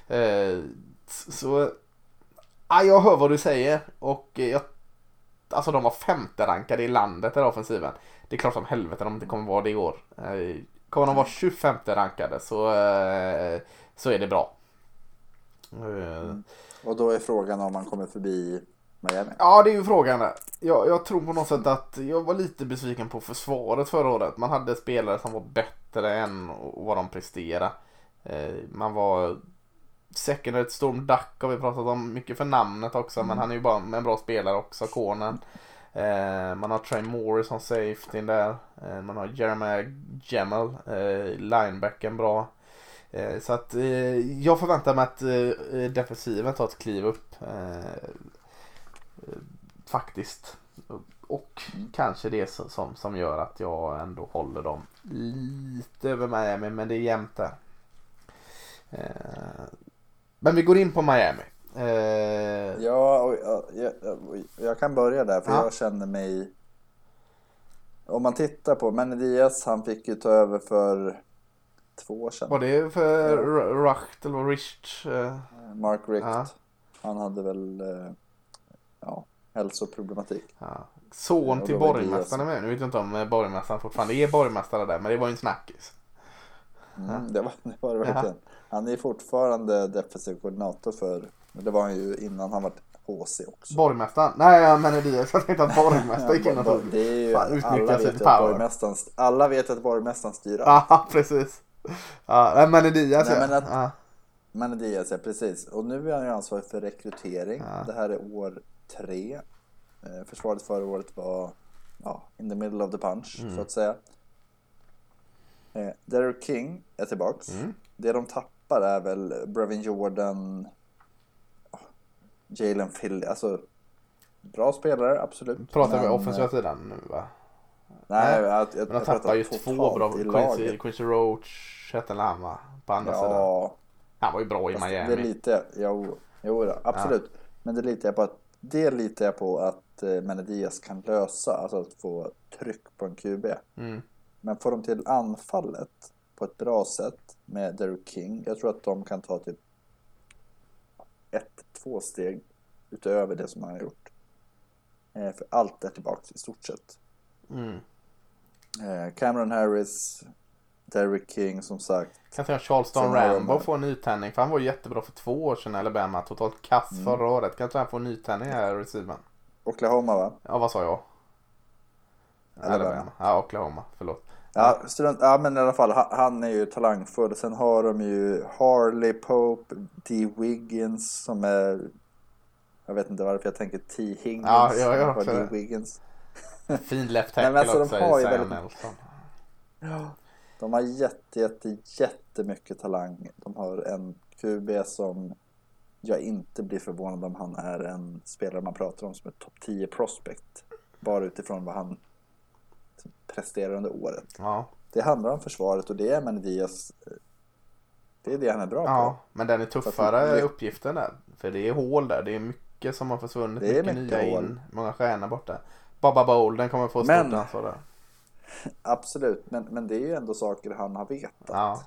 Eh, så ja, jag hör vad du säger och jag, alltså de var femte rankade i landet i den offensiven. Det är klart som helvete de inte kommer vara det i år. Kommer de vara 25 rankade så, så är det bra. Mm. Och då är frågan om man kommer förbi Miami. Ja, det är ju frågan där. Jag, jag tror på något sätt att jag var lite besviken på försvaret förra året. Man hade spelare som var bättre än vad de presterade. Eh, man var secondary Storm Duck har vi pratat om mycket för namnet också. Men han är ju bara en bra spelare också, Konen. Eh, man har Trey Morris som safety där. Eh, man har Jeremiah Gemmel, eh, linebacken bra. Eh, så att jag förväntar mig att defensiven tar ett kliv upp. Eh, faktiskt. Och kanske det som, som gör att jag ändå håller dem lite över Miami. Men det är jämnt där. Eh, men vi går in på Miami. Eh, Ja, jag, jag, jag kan börja där för Ja. jag känner mig... Om man tittar på Manny Diaz, han fick ju ta över för två år sedan. Var det för R- Rucht eller Richt? Mark Richt. Ja. Han hade väl ja, hälsoproblematik. ja. Son till borgmästaren med. Nu vet jag inte om eh, borgmästaren fortfarande är borgmästare där. Men det var ju en snackis. Mm, det, var, det var det verkligen. Han är fortfarande defensiv koordinator för, men det var han ju innan han var HC också. Borgmästaren? Nej, jag menar det. Jag tänkte att borgmästaren gick in och tog. det är ju, Fan, alla, vet power. alla vet att borgmästaren styr allt. Ja, <laughs> precis. Ja, men Diaz Nej, ja. men att- ja. Men Diaz, ja precis. Och nu är han ju ansvarig för rekrytering. Ja. Det här är år tre. Eh, Försvaret förra året var ja, in the middle of the punch, Mm. så att säga. Eh, Derek King är tillbaks. Mm. Det de tappar är väl Brevin Jordan, ja, Jalen Philly. Alltså, bra spelare, absolut. Pratar vi offensiva eh, sidan nu va? Nej, jag, jag, Men de jag tappar ju två bra. Quincy. Quincy Roach hette han va? På andra sidan. Ja, Han var ju bra i Miami. det litar jag, jo, jo då, absolut. Men det litar jag på att, det litar jag på att eh, Menedias kan lösa, alltså att få tryck på en QB. Mm. Men får de till anfallet på ett bra sätt med Derrick King, jag tror att de kan ta typ ett, två steg utöver det som han har gjort. Eh, för allt är tillbaka i stort sett. Mm. Eh, Cameron Harris, Derrick King som sagt. Kan säga Charleston Rambo får en nytändning. För han var jättebra för två år sedan i Alabama. Totalt kass Mm. förra året. Kan inte han få en nytändning här i receiven? Oklahoma va? Ja vad sa jag? Alabama. Ja Oklahoma. Förlåt. Ja, student, ja men i alla fall, han, är ju talangfull. Sen har de ju Harley Pope, D. Wiggins som är... Jag vet inte varför jag tänker T. Higgins. Ja, jag gör också det. Wiggins. Fin left Nej, tackle men alltså, de också har i ju Zion väldigt- Nelson. De har jätte, jätte, jättemycket talang. De har en QB som jag inte blir förvånad om han är en spelare man pratar om som är topp 10 prospect. Bara utifrån vad han presterar under året. Ja. Det handlar om försvaret och det är Menedias. Det är det han är bra ja. på. Men den är tuffare att- uppgiften där. För det är hål där. Det är mycket som har försvunnit. Det är mycket, mycket nya hål. in. Många stjärnor borta. Baba Bowl den kommer få stort ansvar där. Absolut, men, men det är ju ändå saker han har vetat. Ja.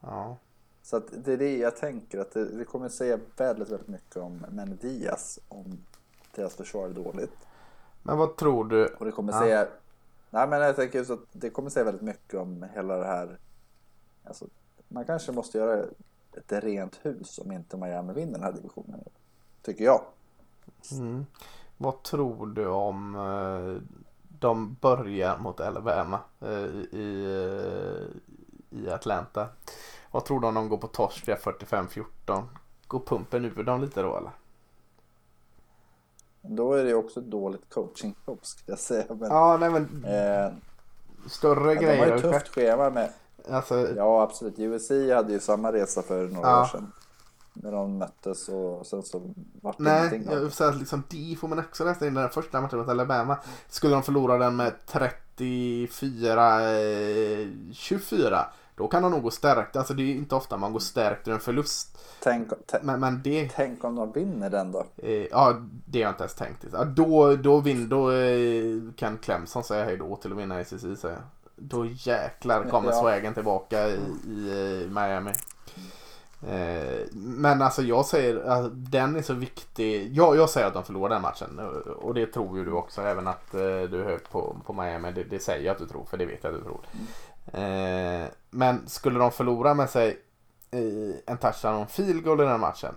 Ja. Så att det är det jag tänker att det, det kommer säga väldigt, väldigt mycket om Menedias om deras försvar är dåligt. Men vad tror du? Och det kommer Ja. säga... Nej men jag tänker just att det kommer säga väldigt mycket om hela det här... Alltså, man kanske måste göra ett rent hus om inte Miami vinner den här divisionen. Tycker jag. Mm. Vad tror du om eh, de börjar mot Alabama eh, i, eh, i Atlanta? Vad tror du om de går på torsk via 45-14? Går pumpen ur dem lite då eller? Då är det också ett dåligt coachingjobb <laughs> skulle jag säga. Men, Ja, nej men eh, större ja, de har grejer. ju tufft schema med... Alltså, Ja absolut. USC hade ju samma resa för några Ja. år sedan. När de möttes och sen så vart det nej, ingenting av jag säga att liksom de får man också räkna in den första matchen mot Alabama. Skulle de förlora den med 34-24 då kan de nog gå stärkt. Alltså det är inte ofta man går stärkt ur en förlust. Tänk, tä- Men, men det, tänk om de vinner den då? eh, ja, det har jag inte ens tänkt. Ja, då, då, vin, då eh, kan Clemson säga hej då till att vinna SEC säger. Då jäklar kommer Ja. swagen tillbaka i, i eh, Miami. Eh, men alltså jag säger att den är så viktig. Ja, jag säger att de förlorar den matchen. Och det tror ju du också. Även att eh, du är hög på, på Miami. Det, det säger jag att du tror. För det vet jag att du tror. Eh, men skulle de förlora med sig eh, en touchdown och en field goal i den matchen.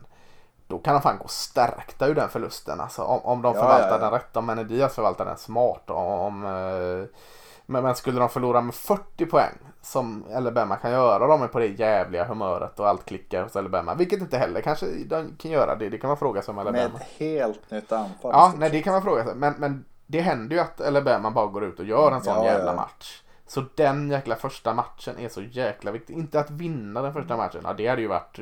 Då kan de fan gå stärkta ur den förlusten. Alltså om, om de Ja, förvaltar ja, ja. den rätt. Om Menedias förvaltar den smart. Om, eh, men, men skulle de förlora med 40 poäng. Som Alabama kan göra. De är på det jävliga humöret och allt klickar hos Alabama. Vilket inte heller kanske de kan göra det. Det kan man fråga sig om Med Alabama. ett helt nytt anfall. Ja, nej det kan man fråga sig. Men, men det händer ju att Alabama bara går ut och gör en sån Ja, jävla ja. match. Så den jäkla första matchen är så jäkla viktig. Inte att vinna den första matchen. Ja, det hade ju varit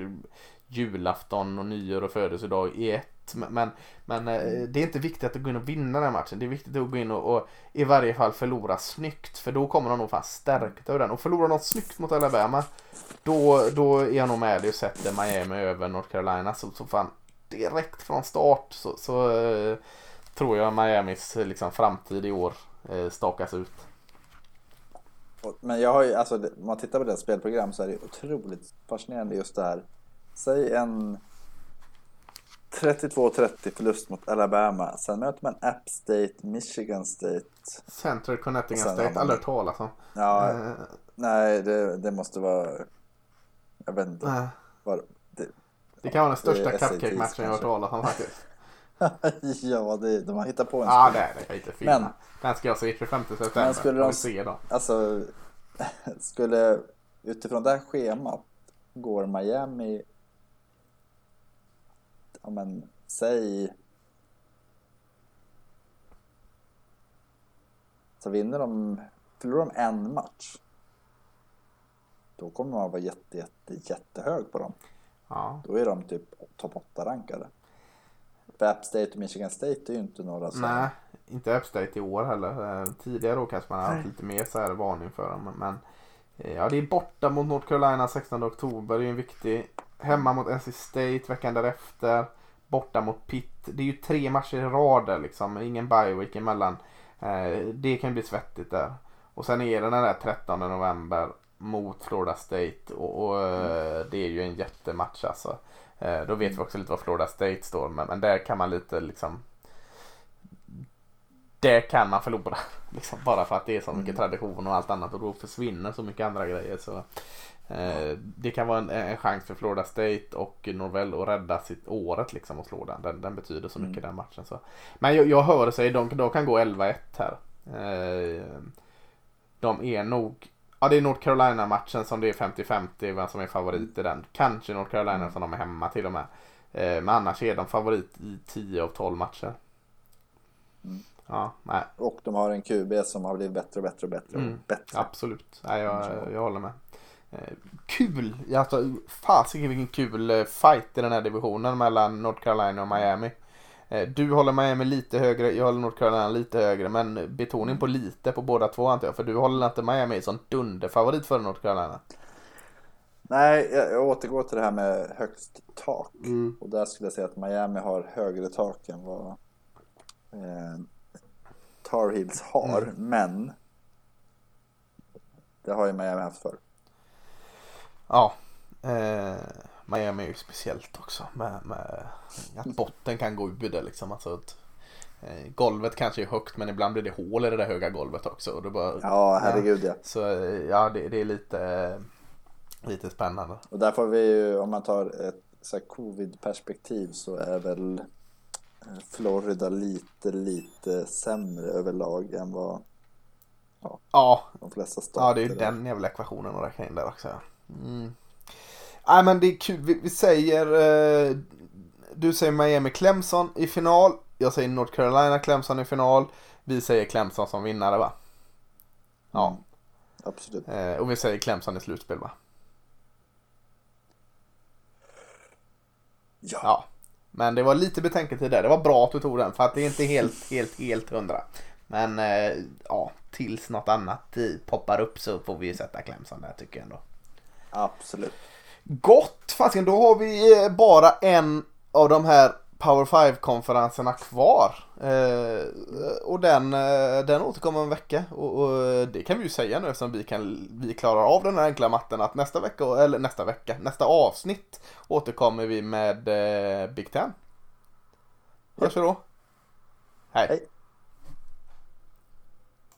julafton och nyår och födelsedag i ett. Men, men, men eh, det är inte viktigt att gå in och vinna den matchen. Det är viktigt att gå in och, och i varje fall förlora snyggt. För då kommer de nog fan stärkta ur den. Och förlorar de snyggt mot Alabama. Då, då är jag nog med dig och sätter Miami över North Carolina. Så, så fan direkt från start så, så eh, tror jag Miamis eh, liksom, framtid i år eh, stakas ut. Men jag har ju, alltså om man tittar på deras spelprogram så är det otroligt fascinerande just det här. Säg en 32-30 förlust mot Alabama. Sen möter man App State, Michigan State. Central Connecticut State, aldrig hört talas om. Ja, Eh, nej det, det måste vara... Jag vet inte. nej. Vad, det, det kan vara den största cupcake-matchen jag hört talas om faktiskt. <laughs> ja, det, de har hittat på en Ja, spel. det är det. Inte filma. Men- Den ska jag se 25 september. Men skulle de- se då. Alltså, <laughs> skulle utifrån det här schemat går Miami, ja men säg, så vinner de, förlorar de en match, då kommer man vara jätte, jätte, jättehög på dem. Ja. Då är de typ topp 8 rankade. För App State och Michigan State är ju inte några som... Nej, inte Upstate i år heller. Eh, tidigare då kanske man har haft lite mer så här varning för dem. Men eh, ja, det är borta mot North Carolina 16 oktober. Det är en viktig. Hemma mot NC State veckan därefter. Borta mot Pitt. Det är ju tre matcher i rad där liksom. Ingen bye week emellan. Eh, det kan bli svettigt där. Och sen är det den där 13 november mot Florida State. Och, och mm. det är ju en jättematch alltså. Då vet vi också lite var Florida State står. Men, men där kan man lite liksom det kan man förlora. <laughs> Liksom, bara för att det är så mycket mm. tradition och allt annat och då försvinner så mycket andra grejer. Så, eh, det kan vara en, en, chans för Florida State och Norvell att rädda sitt året liksom och slå den. Den, den betyder så mycket mm. den matchen. Så. Men jag, jag hör sig, de, de kan gå 11-1 här. Eh, de är nog Ja det är North Carolina matchen som det är 50-50 vem som är favorit i den. Kanske North Carolina mm. som de är hemma till och med. Eh, men annars är de favorit i 10 av 12 matcher. Mm. Ja, nej. Och de har en QB som har blivit bättre och bättre och bättre. Mm, bättre. Absolut, nej, jag, jag håller med. Eh, kul! Alltså, fasiken vilken kul eh, fight i den här divisionen mellan North Carolina och Miami. Eh, du håller Miami lite högre, jag håller North Carolina lite högre. Men betoning på lite på båda två antar jag. För du håller inte Miami som dunderfavorit för North Carolina. Nej, jag återgår till det här med högst tak. Mm. Och där skulle jag säga att Miami har högre tak än vad eh, Tar Heels har, mm. men det har ju Miami haft förr. Ja, eh, Miami är ju speciellt också med, med att botten kan gå ur det liksom. Alltså att, eh, golvet kanske är högt men ibland blir det hål i det där höga golvet också. Och det bara, ja, herregud ja. Så eh, ja, det, det är lite, lite spännande. Och där får vi ju, om man tar ett så covid-perspektiv så är väl Florida lite, lite sämre överlag än vad ja, ja. de flesta stater Ja, det är ju den jävla ekvationen att räkna in där också. Mm. Nej, men det är kul. Vi, vi säger... Eh, du säger Miami Clemson i final. Jag säger North Carolina Clemson i final. Vi säger Clemson som vinnare va? Ja. Mm, absolut. Eh, och vi säger Clemson i slutspel va? Ja. ja. Men det var lite betänketid där. Det var bra att du tog den för att det är inte helt, helt, helt hundra. Men eh, ja, tills något annat poppar upp så får vi sätta Clemson där tycker jag ändå. Absolut. Gott! Fasken, då har vi eh, bara en av de här Power 5-konferenserna kvar. Eh, och den, eh, den återkommer om en vecka. Och, och, det kan vi ju säga nu eftersom vi, kan, vi klarar av den här enkla matten att nästa vecka, eller nästa vecka, nästa avsnitt återkommer vi med eh, Big Ten. Hörs vi då. Hej. Hej.